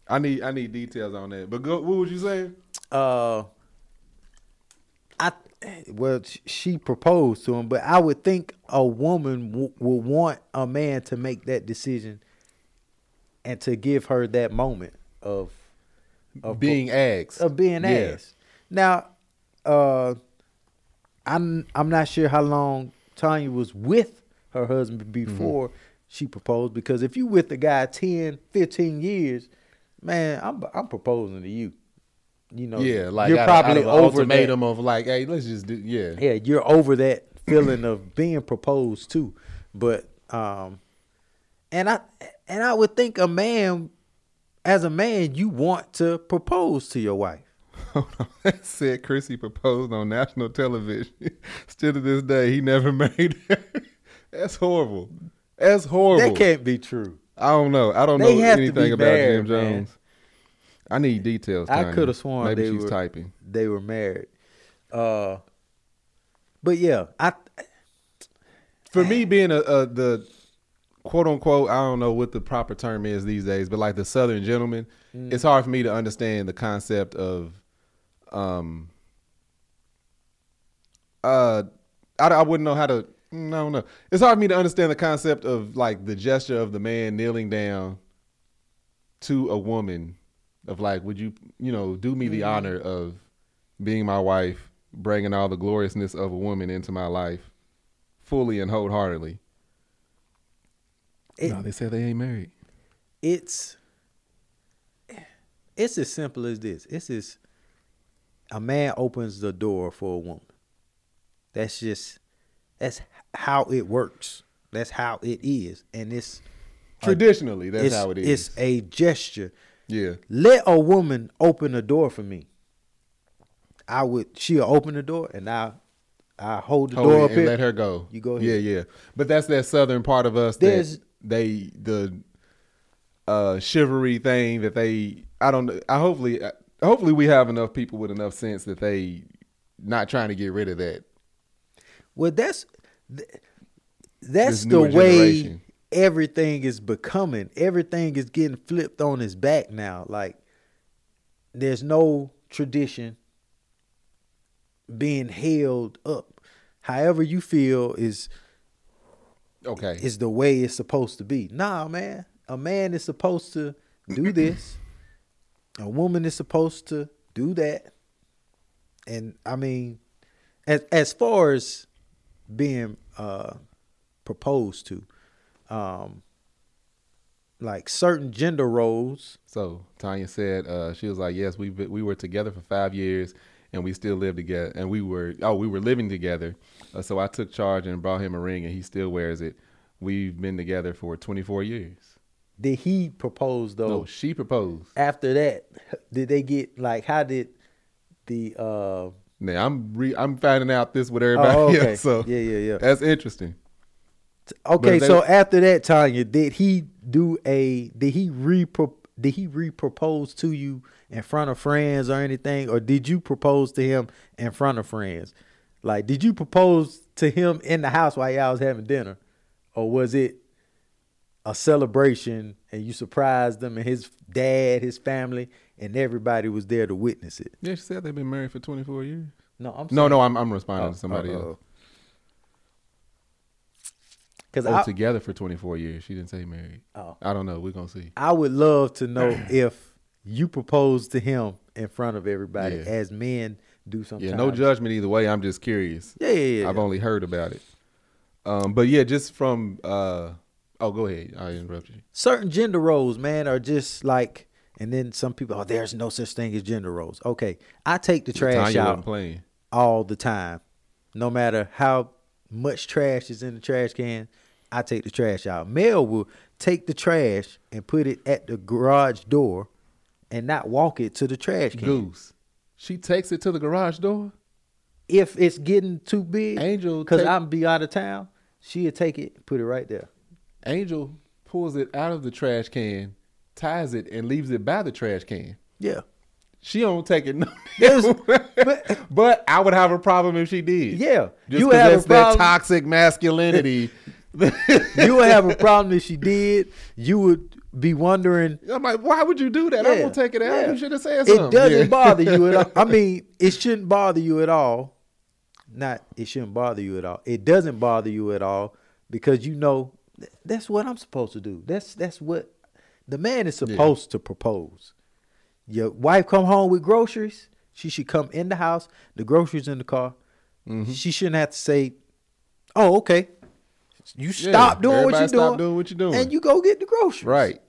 S1: I need I need details on that. But go, what would you say?
S2: uh, I well she proposed to him, but I would think a woman w- would want a man to make that decision and to give her that moment of of
S1: Being asked.
S2: of being asked. Now, uh, I'm I'm not sure how long Tanya was with her husband before
S1: Mm-hmm.
S2: she proposed because if you with the guy 10, 15 years, man, I'm I'm proposing to you. You know,
S1: yeah, like
S2: you're
S1: out
S2: probably
S1: out
S2: over
S1: ultimatum of like, hey, let's just do yeah.
S2: Yeah, you're over that feeling of being proposed to. But um, and I and I would think a man, as a man, you want to propose to your wife.
S1: Hold on. That said Chrissy proposed on national television. Still to this day, he never married her. That's horrible. That's horrible.
S2: That can't be true.
S1: I don't know. I don't
S2: They
S1: know anything about
S2: married,
S1: Jim
S2: man.
S1: Jones. I need details.
S2: I could have sworn
S1: Maybe
S2: they
S1: she's
S2: were
S1: typing.
S2: they were married. Uh, but yeah, I
S1: For me, being a, a the quote unquote, I don't know what the proper term is these days, but like the Southern gentleman, it's hard for me to understand the concept of, um, uh, I, I wouldn't know how to. No, no, it's hard for me to understand the concept of like the gesture of the man kneeling down to a woman, of like, would you, you know, do me the honor of being my wife, bringing all the gloriousness of a woman into my life, fully and wholeheartedly.
S2: It-
S1: no, they said they ain't married.
S2: it's it's as simple as this. It's as a man opens the door for a woman. That's just that's how it works. That's how it is, and it's
S1: Traditionally, that's
S2: it's,
S1: how it is.
S2: It's a gesture.
S1: yeah.
S2: Let a woman open a door for me. I would. She'll open the door, and I, I hold the
S1: Hold
S2: door up
S1: and
S2: here.
S1: let her go.
S2: You go
S1: Yeah, yeah. But that's that southern part of us
S2: There's-
S1: that they the uh chivalry thing that they I don't know. I hopefully hopefully we have enough people with enough sense that they not trying to get rid of that.
S2: Well, that's that's the way
S1: generation.
S2: everything is becoming. Everything is getting flipped on its back now. Like there's no tradition being held up. However you feel is
S1: Okay.
S2: is the way it's supposed to be. Nah, man. A man is supposed to do this. A woman is supposed to do that. And I mean, as as far as being uh proposed to, um like certain gender roles,
S1: So Tanya said uh, she was like, "Yes, we we were together for five years, and we still live together. And we were oh, we were living together. Uh, so I took charge and brought him a ring, and he still wears it. We've been together for 24 years.
S2: did he propose though?
S1: No, she proposed.
S2: After that, did they get like how did the uh
S1: Now I'm re- I'm finding out this with everybody
S2: Oh, okay.
S1: else. So
S2: Yeah, yeah, yeah.
S1: that's interesting.
S2: Okay,
S1: they-
S2: so after that, Tanya, did he do a did he re did he re propose to you in front of friends or anything, or did you propose to him in front of friends? Like, did you propose to him in the house while y'all was having dinner, or was it a celebration and you surprised them and his dad, his family, and everybody was there to witness it?
S1: Yeah, she said they've been married for 24 years.
S2: No, I'm
S1: No, no, I'm I'm responding
S2: Oh,
S1: to somebody
S2: oh, oh.
S1: else.
S2: because
S1: Oh,
S2: I,
S1: together for 24 years. She didn't say married.
S2: Oh.
S1: I don't know. We're gonna see.
S2: I would love to know if you proposed to him in front of everybody,
S1: Yeah.
S2: as men do sometimes.
S1: Yeah, no judgment either way. I'm just curious.
S2: Yeah, yeah, yeah.
S1: I've only heard about it. Um, but yeah, just from uh, oh, go ahead. I interrupted you.
S2: Certain gender roles, man, are just like, and then some people, oh, there's no such thing as gender roles. Okay, I take the trash
S1: Tanya
S2: out all the time, no matter how much trash is in the trash can. I take the trash out. Mel will take the trash and put it at the garage door, and not walk it to the trash can.
S1: Goose. She takes it to the garage door.
S2: if it's getting too big,
S1: Angel
S2: because
S1: take-
S2: I'm be out of town, she'll take it, put it right there.
S1: Angel pulls it out of the trash can, ties it, and leaves it by the trash can.
S2: Yeah,
S1: She don't take it. No, but, but I would have a problem if she did.
S2: yeah.
S1: Just
S2: you have a
S1: that's that toxic masculinity.
S2: you would have a problem if she did. You would be wondering.
S1: I'm like, why would you do that? I'm
S2: Yeah,
S1: gonna take it out.
S2: yeah.
S1: You should have said something.
S2: It doesn't
S1: Yeah.
S2: bother you at all. I mean, it shouldn't bother you at all. Not it shouldn't bother you at all. It doesn't bother you at all because you know th- that's what I'm supposed to do. That's that's what the man is supposed to propose. Your wife come home with groceries. She should come in the house. The groceries in the car.
S1: Mm-hmm.
S2: She shouldn't have to say, "Oh, okay." You stop doing
S1: stop
S2: doing
S1: what you're doing.
S2: and you go get the groceries.
S1: right.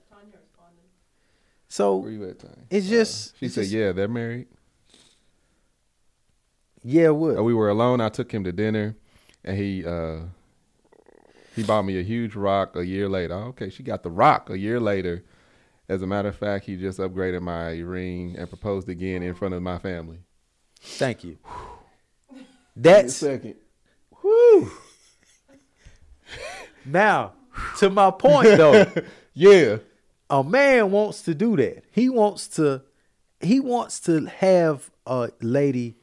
S2: So
S1: Where you at,
S2: it's just
S1: She
S2: it's
S1: said,
S2: just-
S1: "Yeah, they're married."
S2: yeah. What?
S1: Uh, we were alone. I took him to dinner, and he uh, he bought me a huge rock a year later. Oh, okay, she got the rock a year later. As a matter of fact, he just upgraded my ring and proposed again in front of my family.
S2: Thank you. That's
S1: second.
S2: whew. Now, to my point though,
S1: Yeah,
S2: a man wants to do that. He wants to he wants to have a lady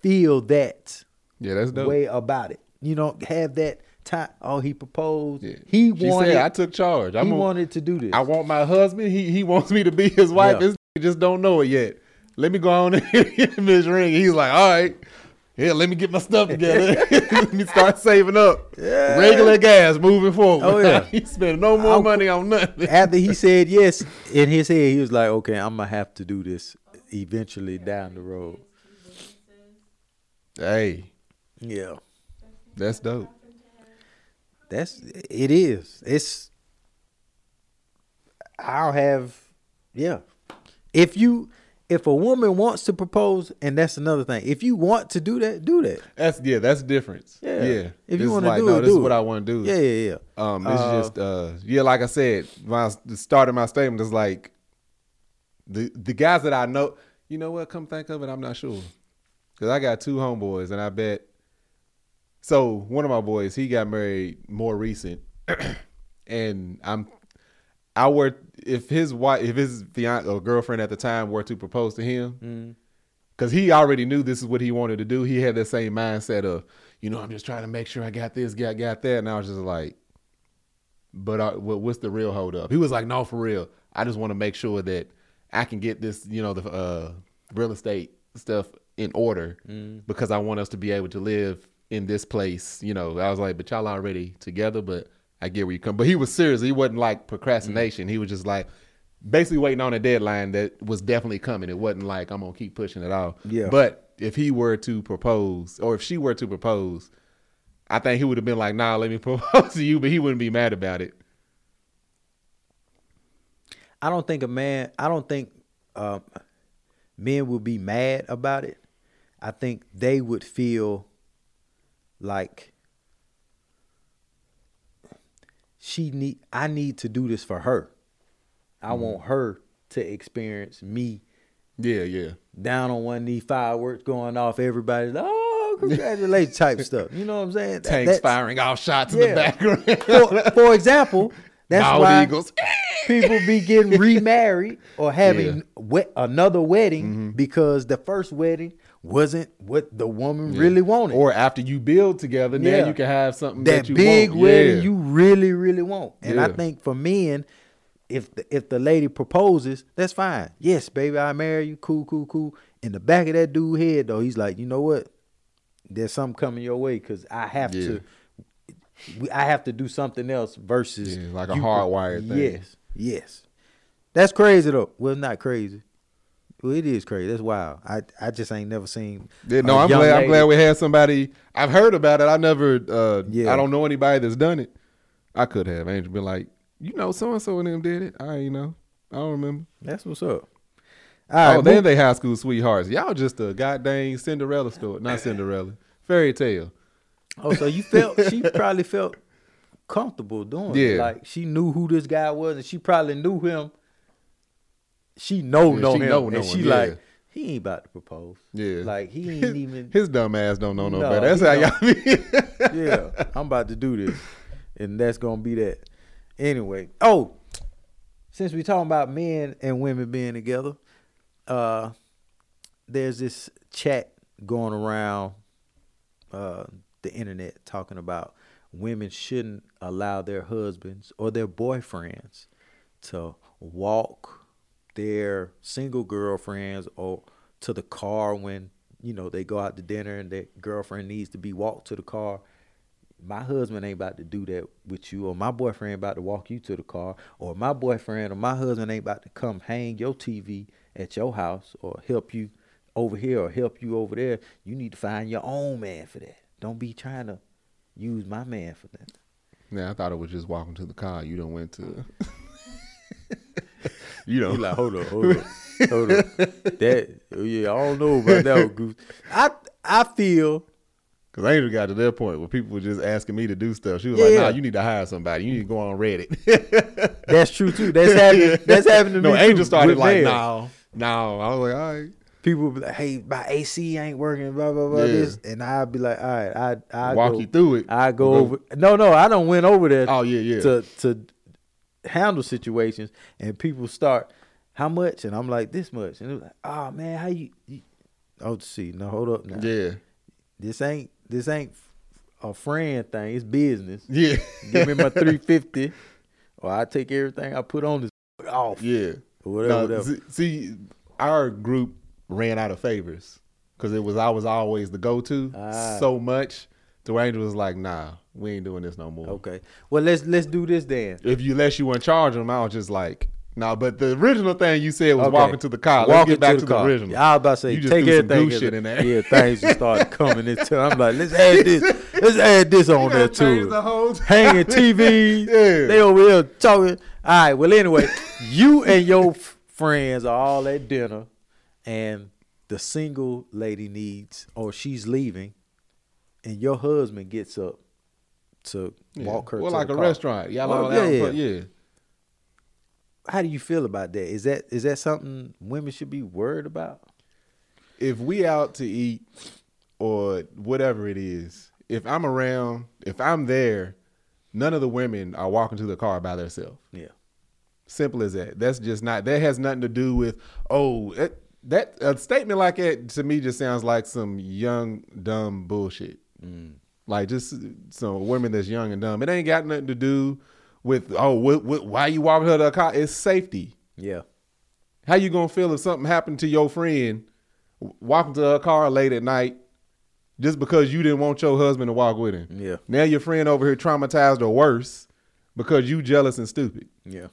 S2: feel that
S1: yeah, that's dope.
S2: way about it. You know, have that time. Oh, he proposed.
S1: Yeah.
S2: He
S1: She
S2: wanted.
S1: said, I took charge. I'm
S2: he wanted to do this.
S1: I want my husband. He he wants me to be his wife.
S2: Yeah.
S1: Just don't know it yet. Let me go on and get him his ring. He's like, all right. Yeah, let me get my stuff together. let me start saving up.
S2: Yeah.
S1: Regular gas moving forward.
S2: Oh, yeah.
S1: he spending no more
S2: I'll-
S1: money on nothing.
S2: After he said yes, in his head, he was like, "Okay, I'm gonna have to do this eventually down the road."
S1: hey,
S2: Yeah,
S1: that's dope.
S2: that's it. Is it's. I'll have, yeah. If you, if a woman wants to propose, and that's another thing. If you want to do that, do that.
S1: That's yeah, that's difference.
S2: Yeah.
S1: Yeah.
S2: If you
S1: is
S2: wanna
S1: like,
S2: do
S1: no,
S2: it,
S1: this is what. I want to do.
S2: Yeah, yeah, yeah.
S1: Um, it's
S2: Uh,
S1: just uh, yeah, like I said, s- started my statement is like the the guys that I know. You know what? Come think of it, I'm not sure because I got two homeboys, and I bet. So one of my boys, he got married more recent, and I'm. I were if his wife, if his fiance or girlfriend at the time were to propose to him,
S2: Mm.
S1: because he already knew this is what he wanted to do. He had that same mindset of, you know, I'm just trying to make sure I got this, got got that, and I was just like, but uh, what, what's the real hold up? He was like, no, for real. I just want to make sure that I can get this, you know, the uh, real estate stuff in order because I want us to be able to live in this place. You know, I was like, but y'all already together, but I get where you come. But he was serious. He wasn't like procrastination. He was just like basically waiting on a deadline that was definitely coming. It wasn't like I'm gonna keep pushing it off.
S2: Yeah.
S1: But if he were to propose, or if she were to propose, I think he would have been like, "Nah, let me propose to you," but he wouldn't be mad about it.
S2: I don't think a man. I don't think um, men would be mad about it. I think they would feel like she need. I need to do this for her. I want her to experience me
S1: Yeah, yeah.
S2: down on one knee, fireworks going off. Everybody's like, oh, congratulations, type stuff. You know what I'm saying?
S1: Tanks
S2: that's-
S1: firing off shots in the background.
S2: For, for example, that's
S1: Bald
S2: why
S1: eagles.
S2: people be getting remarried or having
S1: Yeah.
S2: we- another wedding
S1: Mm-hmm.
S2: because the first wedding wasn't what the woman really wanted.
S1: Or after you build together,
S2: Yeah.
S1: now you can have something that,
S2: that
S1: you
S2: big
S1: want.
S2: wedding
S1: Yeah.
S2: you really, really want. And I think for men, if the, if the lady proposes, that's fine. Yes, baby, I marry you. Cool, cool, cool. In the back of that dude head though, he's like, you know what? There's something coming your way because I have
S1: Yeah.
S2: to. I have to do something else versus
S1: Yeah, like a hardwired thing.
S2: Yes, yes. That's crazy though. Well, not crazy. Well, it is crazy. That's wild. I I just ain't never seen.
S1: Yeah, no, I'm glad. I'm glad we had somebody. I've heard about it. I never. Uh,
S2: Yeah.
S1: I don't know anybody that's done it. I could have. Angel been like, you know, so and so and them did it. I ain't know. I don't remember.
S2: That's what's up. All
S1: oh, then they high school sweethearts. Y'all just a goddamn Cinderella story. Not Cinderella. Fairy tale.
S2: Oh, so you felt she probably felt comfortable doing it. Like she knew who this guy was and she probably knew him. She know
S1: Yeah,
S2: know
S1: she
S2: him.
S1: know-
S2: and
S1: know
S2: she
S1: him, yeah.
S2: like, he ain't about to propose.
S1: Yeah.
S2: Like he ain't even
S1: His dumb ass don't know no,
S2: No,
S1: better. That's
S2: he
S1: how y'all be.
S2: Yeah. I'm about to do this. And that's gonna be that. Anyway. Oh, since we talking about men and women being together, uh there's this chat going around uh the internet talking about women shouldn't allow their husbands or their boyfriends to walk their single girlfriends or to the car when you know they go out to dinner and their girlfriend needs to be walked to the car my husband ain't about to do that with you or my boyfriend about to walk you to the car or my boyfriend or my husband ain't about to come hang your tv at your house or help you over here or help you over there you need to find your own man for that don't be trying to use my man for that
S1: Yeah, I thought it was just walking to the car. You don't went to. You know,
S2: He like, hold up, hold up, hold up. That yeah, I don't know about that one. I I feel
S1: Cause Angel got to that point where people were just asking me to do stuff. She was like, "Nah, you need to hire somebody. You need to go on Reddit."
S2: that's true too. That's happening. That's happening to
S1: no,
S2: me.
S1: Angel
S2: too,
S1: started like. "No, no." I was like, "All right."
S2: People be like, "Hey, my AC ain't working." Blah blah blah.
S1: Yeah.
S2: This, and I'd be like, "All right, I I
S1: Walk
S2: go,
S1: you through it.
S2: I go over. No, no, I don't went over there.
S1: Oh yeah, yeah.
S2: to to handle situations, and people start how much, and I'm like this much, and they're like, "Oh man, how you?" you oh, see, no, hold up, now.
S1: yeah.
S2: This ain't this ain't a friend thing. It's business.
S1: Yeah.
S2: Give me my three fifty, or I take everything I put on this off.
S1: Yeah.
S2: Or whatever.
S1: No,
S2: whatever.
S1: see- See, our group ran out of favors because it was I was always the go to
S2: Ah.
S1: so much. The Angel was like, "Nah, we ain't doing this no more."
S2: Okay. Well, let's let's do this then.
S1: If you unless you want to charge them, I was just like, "Nah." But the original thing you said was
S2: Okay.
S1: walking to the car. Let's
S2: Walking
S1: get back
S2: the
S1: to, the original.
S2: Yeah, I was about to say,
S1: You just
S2: take everything.
S1: shit in there.
S2: Yeah, things just started coming into. I'm like, let's add this. Let's add this on there too.
S1: the whole
S2: Hanging TVs.
S1: Yeah.
S2: They over here talking. All right. Well, anyway, you and your friends are all at dinner, and the single lady needs, or she's leaving, and your husband gets up to
S1: Yeah.
S2: walk her.
S1: Well,
S2: to
S1: like
S2: the
S1: a
S2: car.
S1: restaurant. Y'all
S2: Well, yeah,
S1: out
S2: yeah. How do you feel about that? Is that is that something women should be worried about?
S1: if we out to eat or whatever it is, if I'm around, if I'm there, none of the women are walking to the car by themselves.
S2: Yeah.
S1: Simple as that. That's just not. That has nothing to do with. Oh, that, that a statement like that to me just sounds like some young dumb bullshit. Mm. Like just some women that's young and dumb. It ain't got nothing to do with. Oh, what, what, why you walking her to the car? It's safety.
S2: Yeah.
S1: How you gonna feel if something happened to your friend walking to her car late at night just because you didn't want your husband to walk with him?
S2: Yeah.
S1: Now your friend over here traumatized or worse because you jealous and stupid.
S2: Yeah.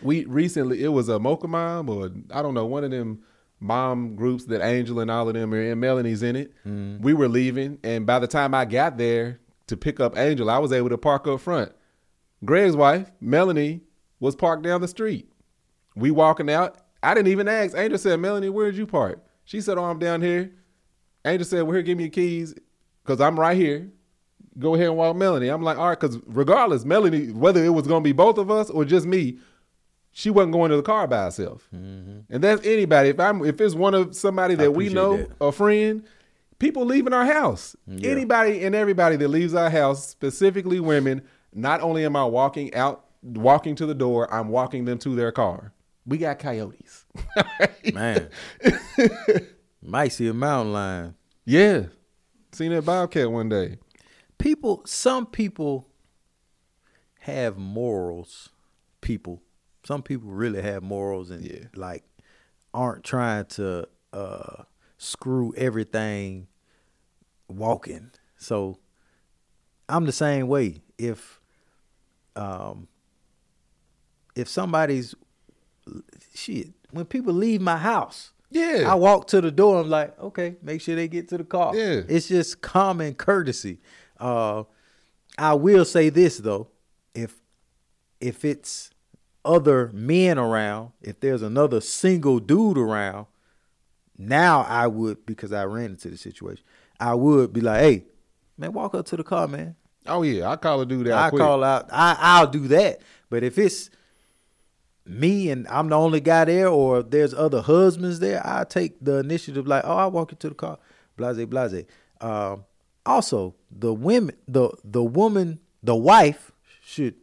S1: We recently it was a Mocha Mom or I don't know one of them mom groups that Angel and all of them are in. Melanie's in it. We were leaving, and by the time I got there to pick up Angel, I was able to park up front. Greg's wife, Melanie, was parked down the street. We walking out. I didn't even ask. Angel said, "Melanie, where'd you park?" She said, "Oh, I'm down here." Angel said, "Well, here, give me your keys, cause I'm right here." Go ahead and walk Melanie. I'm like, all right, because regardless, Melanie, whether it was gonna be both of us or just me, she wasn't going to the car by herself. Mm-hmm. And that's anybody. If I'm if it's one of somebody that we know,
S2: that.
S1: a friend, people leaving our house.
S2: Yeah.
S1: Anybody and everybody that leaves our house, specifically women, not only am I walking out walking to the door, I'm walking them to their car. We got coyotes.
S2: Man. Might see a mountain lion.
S1: yeah. Seen that bobcat one day.
S2: People some people have morals. People. Some people really have morals and
S1: Yeah.
S2: like aren't trying to uh screw everything walking. So I'm the same way. If um if somebody's shit, when people leave my house,
S1: Yeah.
S2: I walk to the door. I'm like, okay, make sure they get to the car.
S1: Yeah.
S2: It's just common courtesy. Uh, I will say this though, if if it's other men around, if there's another single dude around, now I would because I ran into the situation. I would be like, hey, man, walk up to the car, man.
S1: oh yeah, I call a dude out
S2: I
S1: quick.
S2: call out. I I'll do that. But if it's me and I'm the only guy there, or if there's other husbands there, I take the initiative. Like, oh, I walk into the car, blase, blase. Um, also, the women, the the woman, the wife should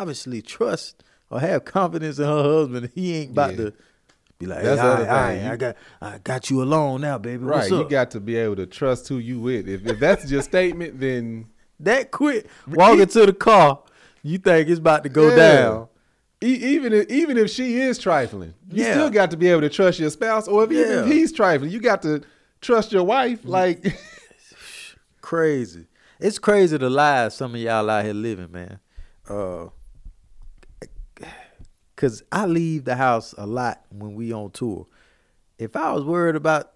S2: obviously trust or have confidence in her husband. He ain't about
S1: Yeah.
S2: to be like, hey, all right, all right. I got I got you alone now, baby.
S1: Right, you got to be able to trust who you with. If, if that's your statement, then
S2: that quick walking to the car, you think it's about to go
S1: Yeah.
S2: down.
S1: E- even if, even if she is trifling, you
S2: Yeah.
S1: still got to be able to trust your spouse. Or if even if he's trifling, you got to trust your wife. Like,
S2: Crazy. It's crazy the lives some of y'all out here living, man. Uh, Cause I leave the house a lot when we on tour. If I was worried about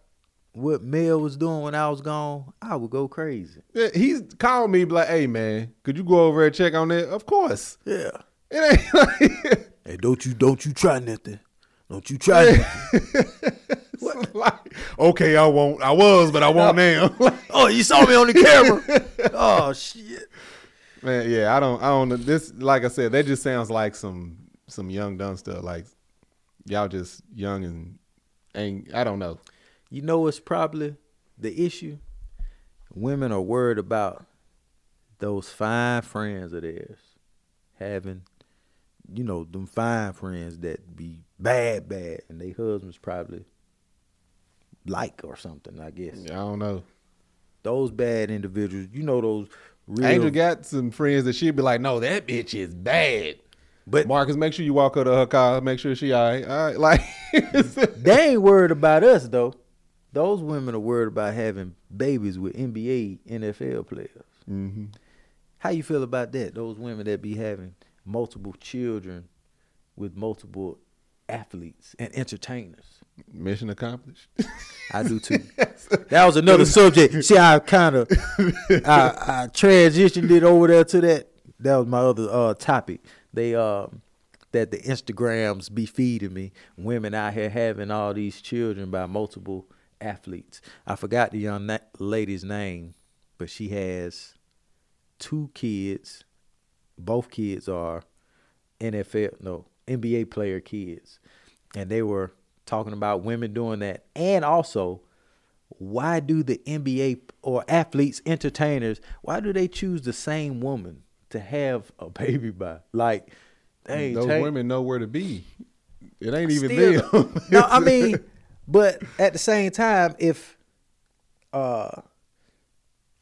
S2: what Mel was doing when I was gone, I would go crazy.
S1: yeah, he's called me, be like, "Hey, man, could you go over and check on that?" Of course.
S2: Yeah.
S1: It ain't like,
S2: Hey, don't you don't you try nothing. Don't you try nothing.
S1: it's like, okay, I won't. I was, but I won't now.
S2: Oh, you saw me on the camera. oh shit.
S1: man, yeah, I don't. I don't. This, like I said, that just sounds like some some young dumb stuff. Like y'all just young and ain't. I don't know.
S2: You know what's probably the issue? Women are worried about those fine friends of theirs having, you know, them fine friends that be bad, bad, and they husbands probably like or something, I guess.
S1: I don't know.
S2: those bad individuals. You know those real.
S1: Angel got some friends that she'd be like, "No, that bitch is bad."
S2: But
S1: Marcus, make sure you walk her to her car. Make sure she all right. All right, like
S2: they ain't worried about us though. Those women are worried about having babies with NBA, NFL players.
S1: Mhm.
S2: How you feel about that? Those women that be having multiple children with multiple athletes and entertainers.
S1: mission accomplished.
S2: I do too. that was another subject. See, I kind of I, I transitioned it over there to that. That was my other uh, topic. They um that the Instagrams be feeding me women out here having all these children by multiple athletes. I forgot the young na- lady's name, but she has two kids. Both kids are NFL no NBA player kids, and they were talking about women doing that, and also why do the NBA or athletes, entertainers, why do they choose the same woman to have a baby by? Like, ain't
S1: Those
S2: take-
S1: women know where to be. It ain't even
S2: Still,
S1: them.
S2: no, I mean, but at the same time, if uh,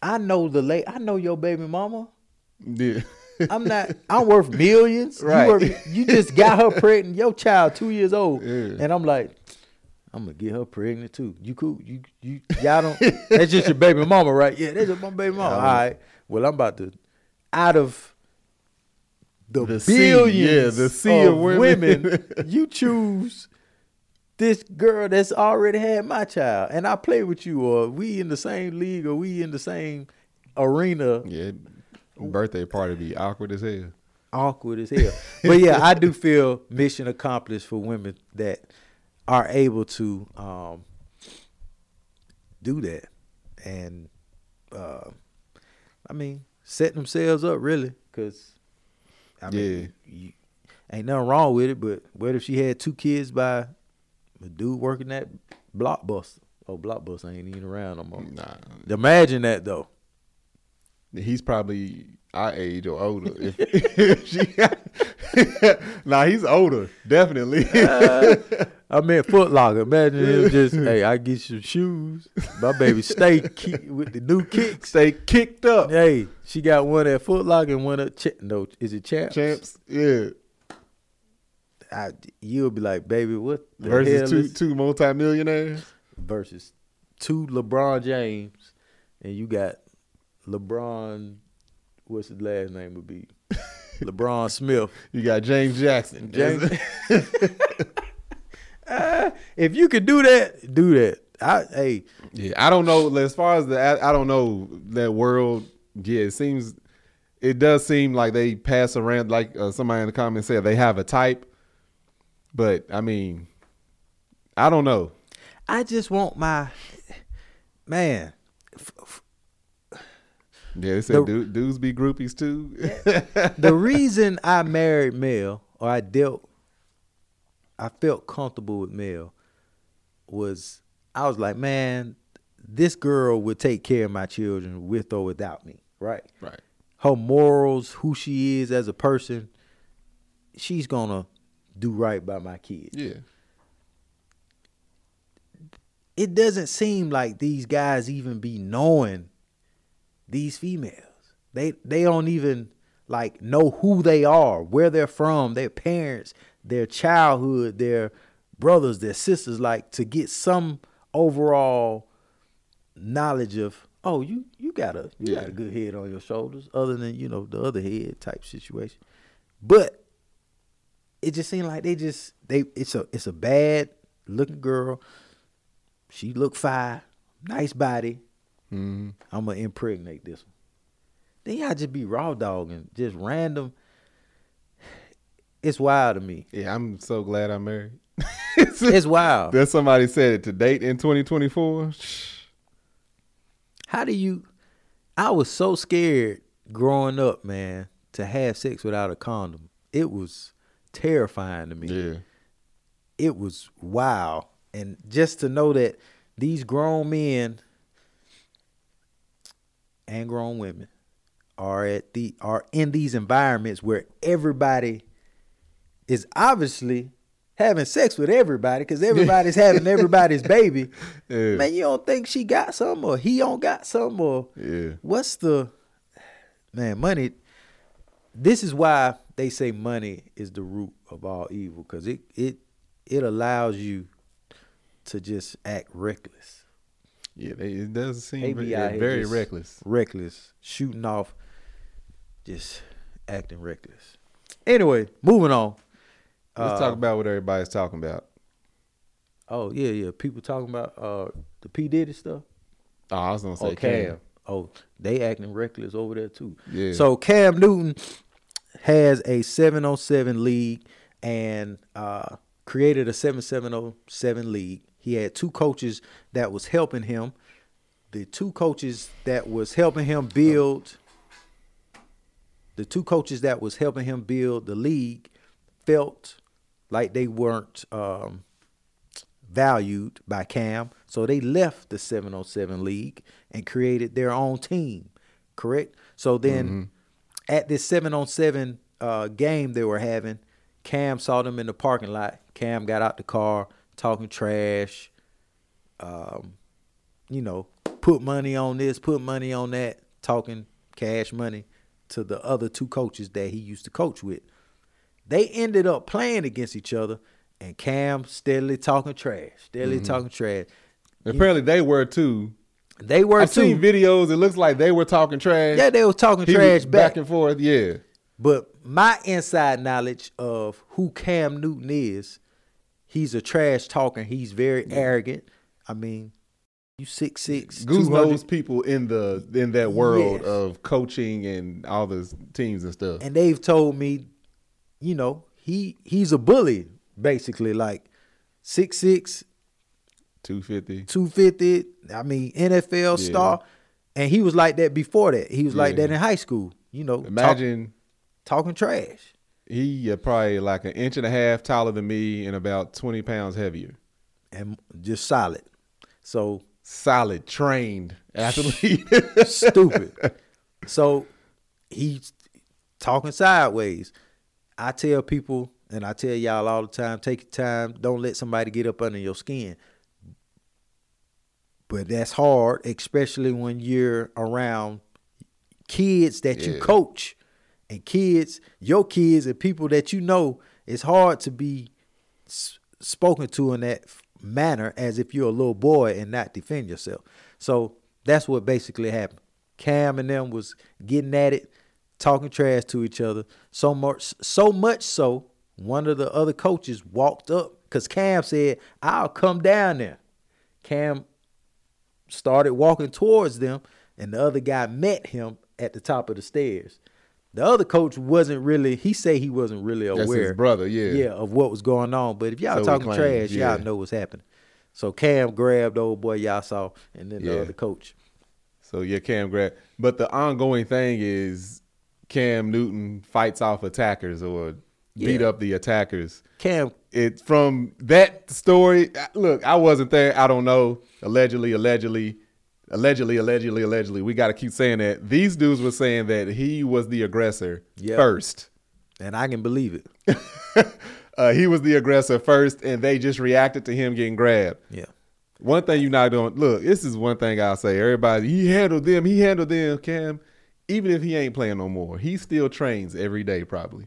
S2: I know the late, I know your baby mama.
S1: yeah.
S2: I'm not. I'm worth millions.
S1: Right.
S2: You, worth, you just got her pregnant. Your child two years old,
S1: Yeah.
S2: and I'm like, I'm gonna get her pregnant too. You cool? You you y'all don't. that's just your baby mama, right? Yeah, that's just my baby mama. All right. Well, I'm about to out of the,
S1: The sea,
S2: billions,
S1: yeah, the sea of women.
S2: you choose this girl that's already had my child, and I play with you, or we in the same league, or we in the same arena
S1: yeah. Birthday party be awkward as hell.
S2: awkward as hell. but yeah, I do feel mission accomplished for women that are able to um, do that, and uh, I mean, set themselves up really, because I mean, you, ain't nothing wrong with it. But what if she had two kids by a dude working at Blockbuster? Oh, Blockbuster ain't even around no more.
S1: Nah,
S2: Imagine that though.
S1: he's probably our age or older. If, if she, nah, he's older, definitely.
S2: Uh, I mean, Foot Locker. Imagine him just, hey, I get some shoes. My baby stay ki- with the new kicks.
S1: Stay kicked up,
S2: Hey, she got one at Foot Locker and one at Ch- no, is it Champs?
S1: champs. Yeah,
S2: I, you'll be like, baby, what the
S1: versus
S2: hell
S1: two
S2: is
S1: two multimillionaires.
S2: versus two LeBron James, and you got LeBron. What's his last name would be? LeBron Smith.
S1: You got James Jackson.
S2: James. Ah, if you could do that, do that. I hey,
S1: Yeah, I don't know. As far as the, I I don't know that world. Yeah, it seems, it does seem like they pass around. Like uh, somebody in the comments said, they have a type. But I mean, I don't know.
S2: I just want my man.
S1: Yeah, they said
S2: The-
S1: du- dudes be groupies too.
S2: the reason I married Mel or I dealt, I felt comfortable with Mel, was I was like, man, this girl would take care of my children with or without me, right?
S1: right.
S2: Her morals, who she is as a person, she's gonna do right by my kids.
S1: Yeah.
S2: It doesn't seem like these guys even be knowing these females. They they don't even like know who they are, where they're from, their parents, their childhood, their brothers, their sisters, like to get some overall knowledge of oh you you got a you got a good head on your shoulders, other than you know the other head type situation. But it just seemed like they just they it's a it's a bad looking girl. She look fine, nice body.
S1: Hmm
S2: I'm gonna impregnate this one. Then y'all just be raw dogging, just random. It's wild to me.
S1: Yeah, I'm so glad I'm married.
S2: It's wild.
S1: There's somebody said it to date in 2024.
S2: How do you? I was so scared growing up, man, to have sex without a condom. It was terrifying to me.
S1: Yeah.
S2: it was wild. And just to know that these grown men and grown women are at the are in these environments where everybody is obviously having sex with everybody because everybody's having everybody's baby.
S1: Yeah.
S2: Man, you don't think she got some or he don't got some or
S1: Yeah.
S2: what's the man money? This is why they say money is the root of all evil because it it it allows you to just act reckless,
S1: Yeah, they, it does seem very,
S2: be
S1: yeah,
S2: out here
S1: very reckless.
S2: reckless, shooting off, just acting reckless. Anyway, moving on.
S1: Let's
S2: Uh,
S1: talk about what everybody's talking about.
S2: Oh yeah, yeah. People talking about uh the P Diddy stuff.
S1: Oh, I was gonna say
S2: Oh,
S1: Cam.
S2: Oh, they acting reckless over there too.
S1: Yeah.
S2: So Cam Newton has a 707 league and uh, created a 7707 league. He had two coaches that was helping him. The two coaches that was helping him build the two coaches that was helping him build the league felt like they weren't um, valued by Cam, so they left the 707 league and created their own team. Correct. So then, at this 707 uh, game they were having, Cam saw them in the parking lot. Cam got out the car talking trash. Um, you know, put money on this, put money on that, talking cash money to the other two coaches that he used to coach with. They ended up playing against each other, and Cam steadily talking trash, steadily talking trash.
S1: Apparently they were too.
S2: They were
S1: I've
S2: too.
S1: seen videos. It looks like they were talking trash.
S2: yeah, they were talking
S1: He
S2: trash back.
S1: back and forth. Yeah.
S2: But my inside knowledge of who Cam Newton is, he's a trash talker. He's very arrogant. I mean, you six six,
S1: Goose
S2: 200
S1: knows people in the in that world
S2: Yes.
S1: of coaching and all the teams and stuff.
S2: and they've told me, you know, he he's a bully basically, like six six,
S1: Two fifty.
S2: two fifty. 250. I mean, NFL
S1: Yeah.
S2: star, and he was like that before that. He was like that in high school. You know, talk-
S1: Imagine
S2: talking trash.
S1: He uh, probably like an inch and a half taller than me and about twenty pounds heavier.
S2: and just solid. So
S1: Solid, trained athlete.
S2: stupid. So he's talking sideways. I tell people, and I tell y'all all the time, take your time. Don't let somebody get up under your skin. But that's hard, especially when you're around kids that you coach and kids, your kids and people that you know. It's hard to be s- spoken to in that manner as if you're a little boy and not defend yourself. So that's what basically happened. Cam and them was getting at it, talking trash to each other. So much, so much so, one of the other coaches walked up because Cam said, "I'll come down there." Cam started walking towards them, and the other guy met him at the top of the stairs. The other coach wasn't really. He say he wasn't really aware.
S1: That's his brother, yeah.
S2: yeah, of what was going on. But if y'all
S1: So
S2: talking
S1: claims,
S2: trash,
S1: yeah.
S2: y'all know what's happening. So Cam grabbed old boy y'all saw, and then
S1: Yeah.
S2: the other coach.
S1: So yeah, Cam grab. But the ongoing thing is Cam Newton fights off attackers or beat up the attackers.
S2: Cam,
S1: It from that story. Look, I wasn't there. I don't know. Allegedly, allegedly, allegedly, allegedly, allegedly. We got to keep saying that. These dudes were saying that he was the aggressor
S2: Yep.
S1: first.
S2: and I can believe it.
S1: uh, he was the aggressor first, and they just reacted to him getting grabbed.
S2: Yeah,
S1: One thing you're not doing. Look, this is one thing I'll say. Everybody, he handled them. He handled them. Cam, even if he ain't playing no more, he still trains every day. Probably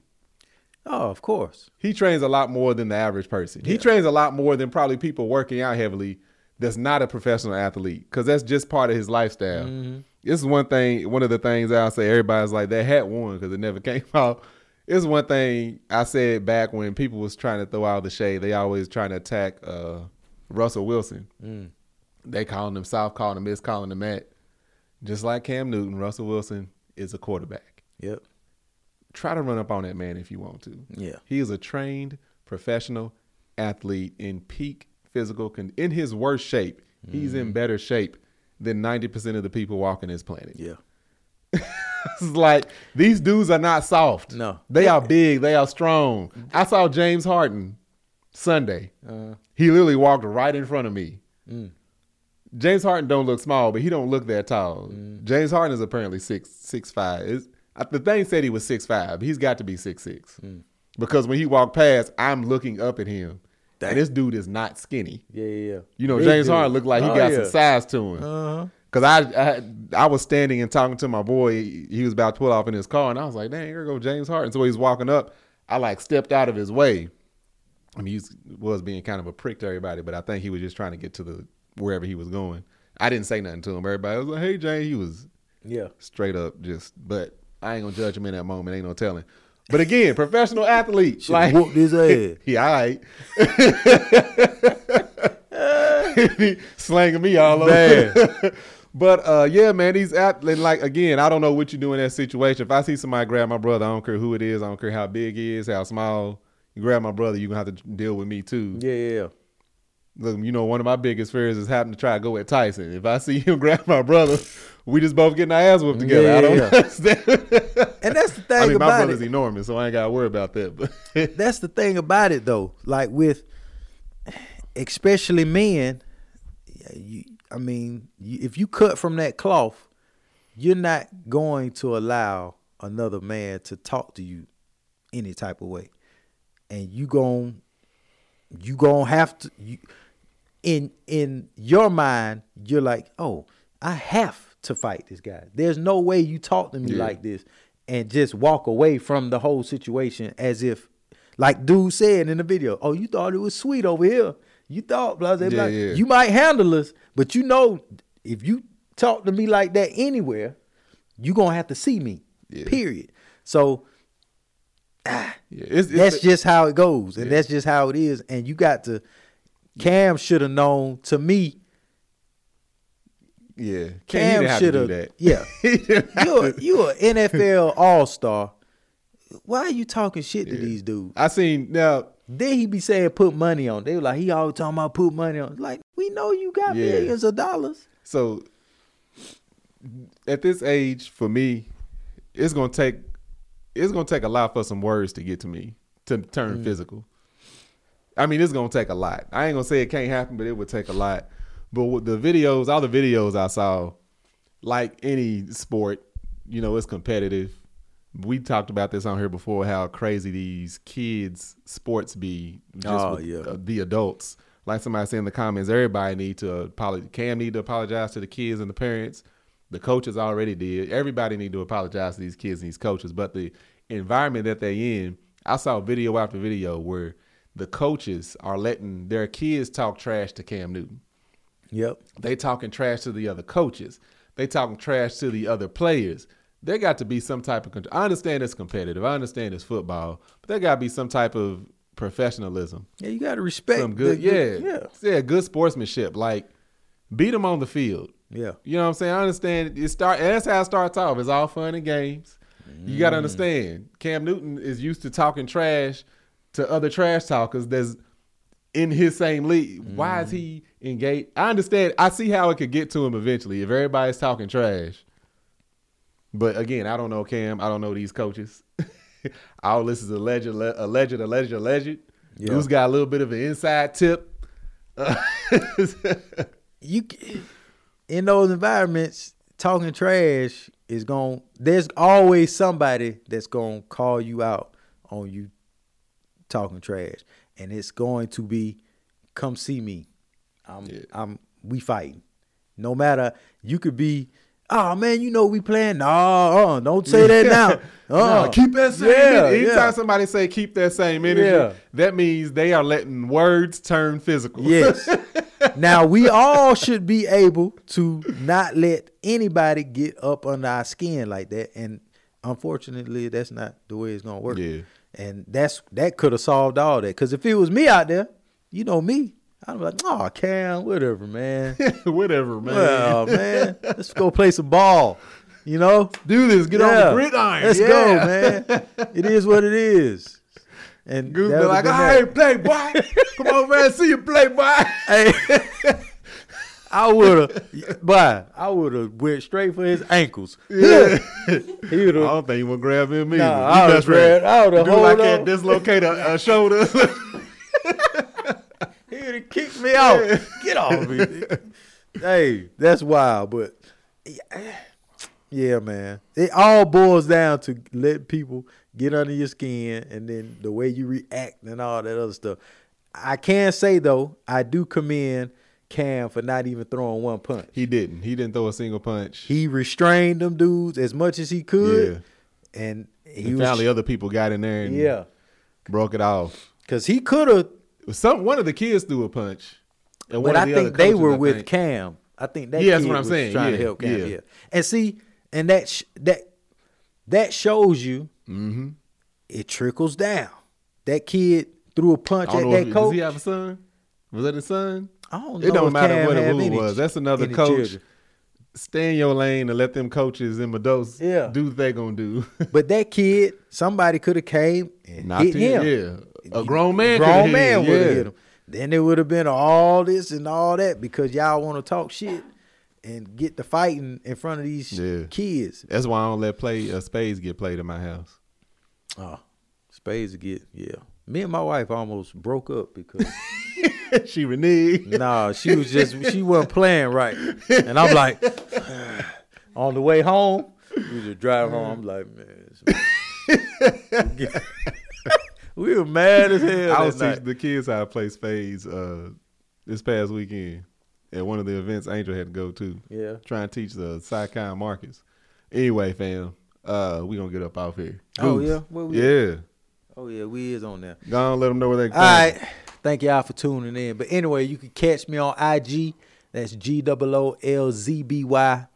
S2: oh, of course.
S1: he trains a lot more than the average person. He trains a lot more than probably people working out heavily. That's not a professional athlete because that's just part of his lifestyle.
S2: Mm-hmm.
S1: This is one thing. One of the things I'll say. Everybody's like that hat won because it never came out. It's one thing I said back when people was trying to throw out the shade. They always trying to attack uh, Russell Wilson.
S2: Mm.
S1: They calling him South, calling him this, calling him that. Just like Cam Newton, Russell Wilson is a quarterback.
S2: Yep.
S1: Try to run up on that man if you want to.
S2: Yeah.
S1: He is a trained professional athlete in peak physical con- in his worst shape. He's
S2: Mm-hmm.
S1: in better shape than 90% of the people walking this planet.
S2: Yeah.
S1: It's like these dudes are not soft.
S2: No.
S1: They are big, they are strong. I saw James Harden Sunday.
S2: Uh,
S1: He literally walked right in front of me.
S2: Mm.
S1: James Harden don't look small, but he don't look that tall.
S2: Mm.
S1: James Harden is apparently six six five. It's, the thing said he was six five. He's got to be six six.
S2: Mm.
S1: because when he walked past, I'm looking up at him,
S2: Dang.
S1: and this dude is not skinny.
S2: Yeah, yeah. yeah.
S1: You know,
S2: Big
S1: James
S2: dude.
S1: Harden looked like he
S2: Oh,
S1: got
S2: yeah.
S1: some size to him.
S2: Uh-huh.
S1: Cause I, I I was standing and talking to my boy. He was about to pull off in his car, and I was like, "Dang, here go James Harden." So he's walking up. I like stepped out of his way. I mean, he was, was being kind of a prick to everybody, but I think he was just trying to get to the wherever he was going. I didn't say nothing to him. Everybody was like, "Hey, James." He was
S2: Yeah.
S1: straight up just, but I ain't gonna judge him in that moment. Ain't no telling. But again, professional athlete,
S2: Should
S1: like
S2: whooped his ass.
S1: he all right. He slanging me all over.
S2: Man.
S1: but uh, yeah, man, these at like again, I don't know what you do in that situation. If I see somebody grab my brother, I don't care who it is, I don't care how big he is, how small. You grab my brother, you gonna have to deal with me too.
S2: Yeah, yeah, yeah.
S1: Look, you know, one of my biggest fears is having to try to go at Tyson. If I see him grab my brother, we just both getting our ass whooped together.
S2: Yeah,
S1: I don't
S2: yeah.
S1: understand.
S2: And that's the thing
S1: I mean, my
S2: about
S1: brother's
S2: it.
S1: enormous, so I ain't gotta worry about that. But
S2: That's the thing about it though. Like with especially men, you, I mean, you, if you cut from that cloth, you're not going to allow another man to talk to you any type of way, and you gon' you gonna have to you in in your mind you're like oh i have to fight this guy there's no way you talk to me
S1: Yeah.
S2: like this and just walk away from the whole situation as if like dude said in the video oh you thought it was sweet over here you thought blah, blah, blah.
S1: yeah.
S2: you might handle us but you know if you talk to me like that anywhere you're gonna have to see me
S1: Yeah.
S2: period so ah,
S1: yeah, it's, it's
S2: that's just how it goes, and
S1: Yeah.
S2: that's just how it is. And you got to. Cam should have known. To me,
S1: yeah.
S2: Cam
S1: he didn't have
S2: should
S1: do
S2: have.
S1: that.
S2: Yeah, you you a NFL All Star. Why are you talking shit to
S1: Yeah.
S2: these dudes?
S1: I seen now.
S2: Then he be saying put money on. They were like he always talking about put money on. Like we know you got
S1: Yeah.
S2: millions of dollars.
S1: So at this age, for me, it's gonna take it's gonna take a lot for some words to get to me to
S2: Mm.
S1: turn physical. I mean, it's gonna take a lot. I ain't gonna say it can't happen, but it would take a lot. But with the videos, all the videos I saw, like any sport, you know, it's competitive. We talked about this on here before, how crazy these kids' sports be. Just
S2: Oh, yeah.
S1: uh, the adults. Like somebody said in the comments, everybody need to apologize. Cam need to apologize to the kids and the parents. The coaches already did. Everybody need to apologize to these kids and these coaches. But the environment that they in, I saw video after video where the coaches are letting their kids talk trash to Cam Newton.
S2: Yep.
S1: They talking trash to the other coaches. They talking trash to the other players. There got to be some type of. con- I understand it's competitive. I understand it's football, but there got to be some type of professionalism.
S2: Yeah, you got to respect.
S1: Some good,
S2: the-
S1: yeah,
S2: yeah,
S1: yeah, good sportsmanship. Like beat them on the field.
S2: yeah.
S1: You know what I'm saying? I understand. It start. That's how it starts off. It's all fun and games. You got to
S2: Mm.
S1: understand. Cam Newton is used to talking trash to other trash talkers. That's in his same league. Why
S2: Mm.
S1: is he engaged? I understand. I see how it could get to him eventually if everybody's talking trash. But again, I don't know Cam. I don't know these coaches. All this is alleged, alleged, alleged, alleged.
S2: Yeah.
S1: Who's got a little bit of an inside tip?
S2: you in those environments talking trash is going there's always somebody that's going to call you out on you talking trash and it's going to be come see me i'm
S1: Yeah.
S2: i'm we fighting no matter you could be oh man you know we playing no uh, don't say that now uh,
S1: No, keep that same
S2: yeah,
S1: energy. Anytime
S2: yeah.
S1: somebody say keep that same energy,
S2: Yeah.
S1: that means they are letting words turn physical.
S2: Yes. now we all should be able to not let anybody get up under our skin like that, and unfortunately, that's not the way it's gonna work.
S1: Yeah.
S2: And that's that could have solved all that. Because if it was me out there, you know me, I'd be like, "Oh, Cam, whatever, man.
S1: Whatever, man.
S2: Well, man, let's go play some ball." You know,
S1: Do this. Get on the gridiron.
S2: Let's
S1: Yeah.
S2: go, man. It is what it is. And
S1: be like,
S2: that.
S1: right, play boy. Come over and see you play boy.
S2: Hey, I would have, but I would have went straight for his ankles.
S1: Yeah.
S2: He would
S1: I don't think he would grab him either.
S2: Nah, I
S1: friend.
S2: grabbed- I
S1: Do
S2: hold
S1: like
S2: on.
S1: that, dislocate a, a shoulder.
S2: He would have kicked me out. Get off me. hey, that's wild. But Yeah, man. It all boils down to let people get under your skin and then the way you react and all that other stuff. I can say though, I do commend Cam for not even throwing one punch.
S1: He didn't. He didn't throw a single punch.
S2: He restrained them dudes as much as he could. And he
S1: and
S2: was
S1: finally, other people got in there and
S2: yeah,
S1: broke it off.
S2: because he could have.
S1: Some one of the kids threw a punch, and
S2: But I
S1: the
S2: think they
S1: coaches,
S2: were
S1: I
S2: with
S1: think-
S2: Cam. I think that
S1: Yeah, that's what I'm
S2: was
S1: saying.
S2: trying
S1: Yeah,
S2: to help Cam.
S1: yeah.
S2: Yeah. and see, and that sh- that that shows you
S1: Mhm.
S2: it trickles down. That kid threw a punch at that
S1: if, does
S2: coach.
S1: he have a son? Was that his son?
S2: I don't
S1: It don't matter
S2: Cam
S1: what it
S2: any
S1: was. That's another coach.
S2: children.
S1: Stay in your lane and let them coaches in Medos
S2: Yeah.
S1: do what they gonna do.
S2: But that kid, somebody could have came and
S1: Knocked
S2: hit him.
S1: Yeah, a grown man. coulda
S2: grown man would have
S1: yeah.
S2: hit him. Then it would have been all this and all that because y'all want to talk shit and get the fighting in front of these
S1: Yeah.
S2: kids.
S1: That's why I don't let play uh, spades get played in my house.
S2: Oh, spades get yeah. Me and my wife almost broke up because
S1: she reneged.
S2: nah, she was just she wasn't playing right, and I'm like, on the way home, we just drive home. I'm like, man, we were mad as hell.
S1: I
S2: that
S1: was
S2: night.
S1: teaching the kids how to play spades uh, this past weekend at one of the events Angel had to go to.
S2: Yeah.
S1: Trying to teach the Psychon Marcus. Anyway, fam, uh, we gonna get up off here.
S2: Oh,
S1: Goose.
S2: yeah? Where we
S1: yeah.
S2: Oh yeah, we is on there.
S1: Go on, let them know where they can
S2: All
S1: find
S2: right. Thank y'all for tuning in. But anyway, you can catch me on IG. That's G O O L Z B Y.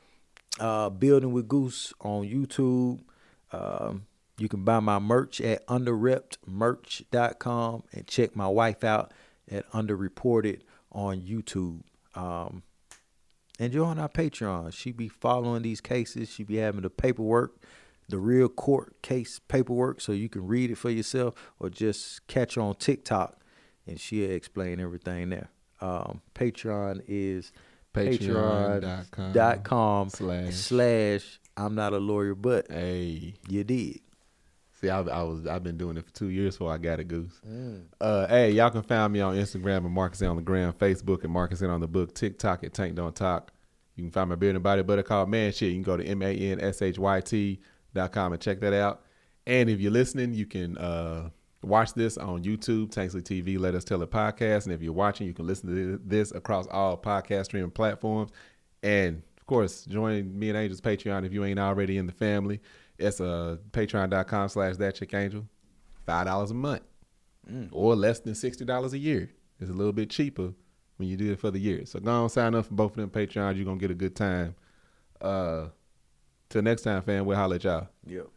S2: Uh, Building with Goose on YouTube. Um, you can buy my merch at underreppedmerch.com and check my wife out at underreported on YouTube. Um, and join our Patreon. She be following these cases. She be having the paperwork, the real court case paperwork, so you can read it for yourself or just catch her on TikTok and she'll explain everything there. Um, Patreon is
S1: Patreon.com
S2: patreon.com
S1: slash-
S2: slash I'm not a lawyer, but
S1: Hey.
S2: you did.
S1: See, I, I was I've been doing it for two years before I got a goose.
S2: Mm.
S1: Uh, hey, y'all can find me on Instagram at Marcus on the gram, Facebook at Marcus on the book, TikTok at Tank Don't Talk. You can find my beard and body butter called ManShyt. You can go to m a n s h y t dot com and check that out. And if you're listening, you can uh, watch this on YouTube, Tanksley TV. Let us tell it podcast. And if you're watching, you can listen to this across all podcast streaming platforms. And of course, join me and Angel's Patreon if you ain't already in the family. It's uh, patreon.com slash that chick angel. Five dollars a month. Or less than sixty dollars a year. It's a little bit cheaper when you do it for the year. So go on sign up for both of them Patreons. You're gonna get a good time. Uh till next time, fam, we'll holler at y'all.
S2: Yep.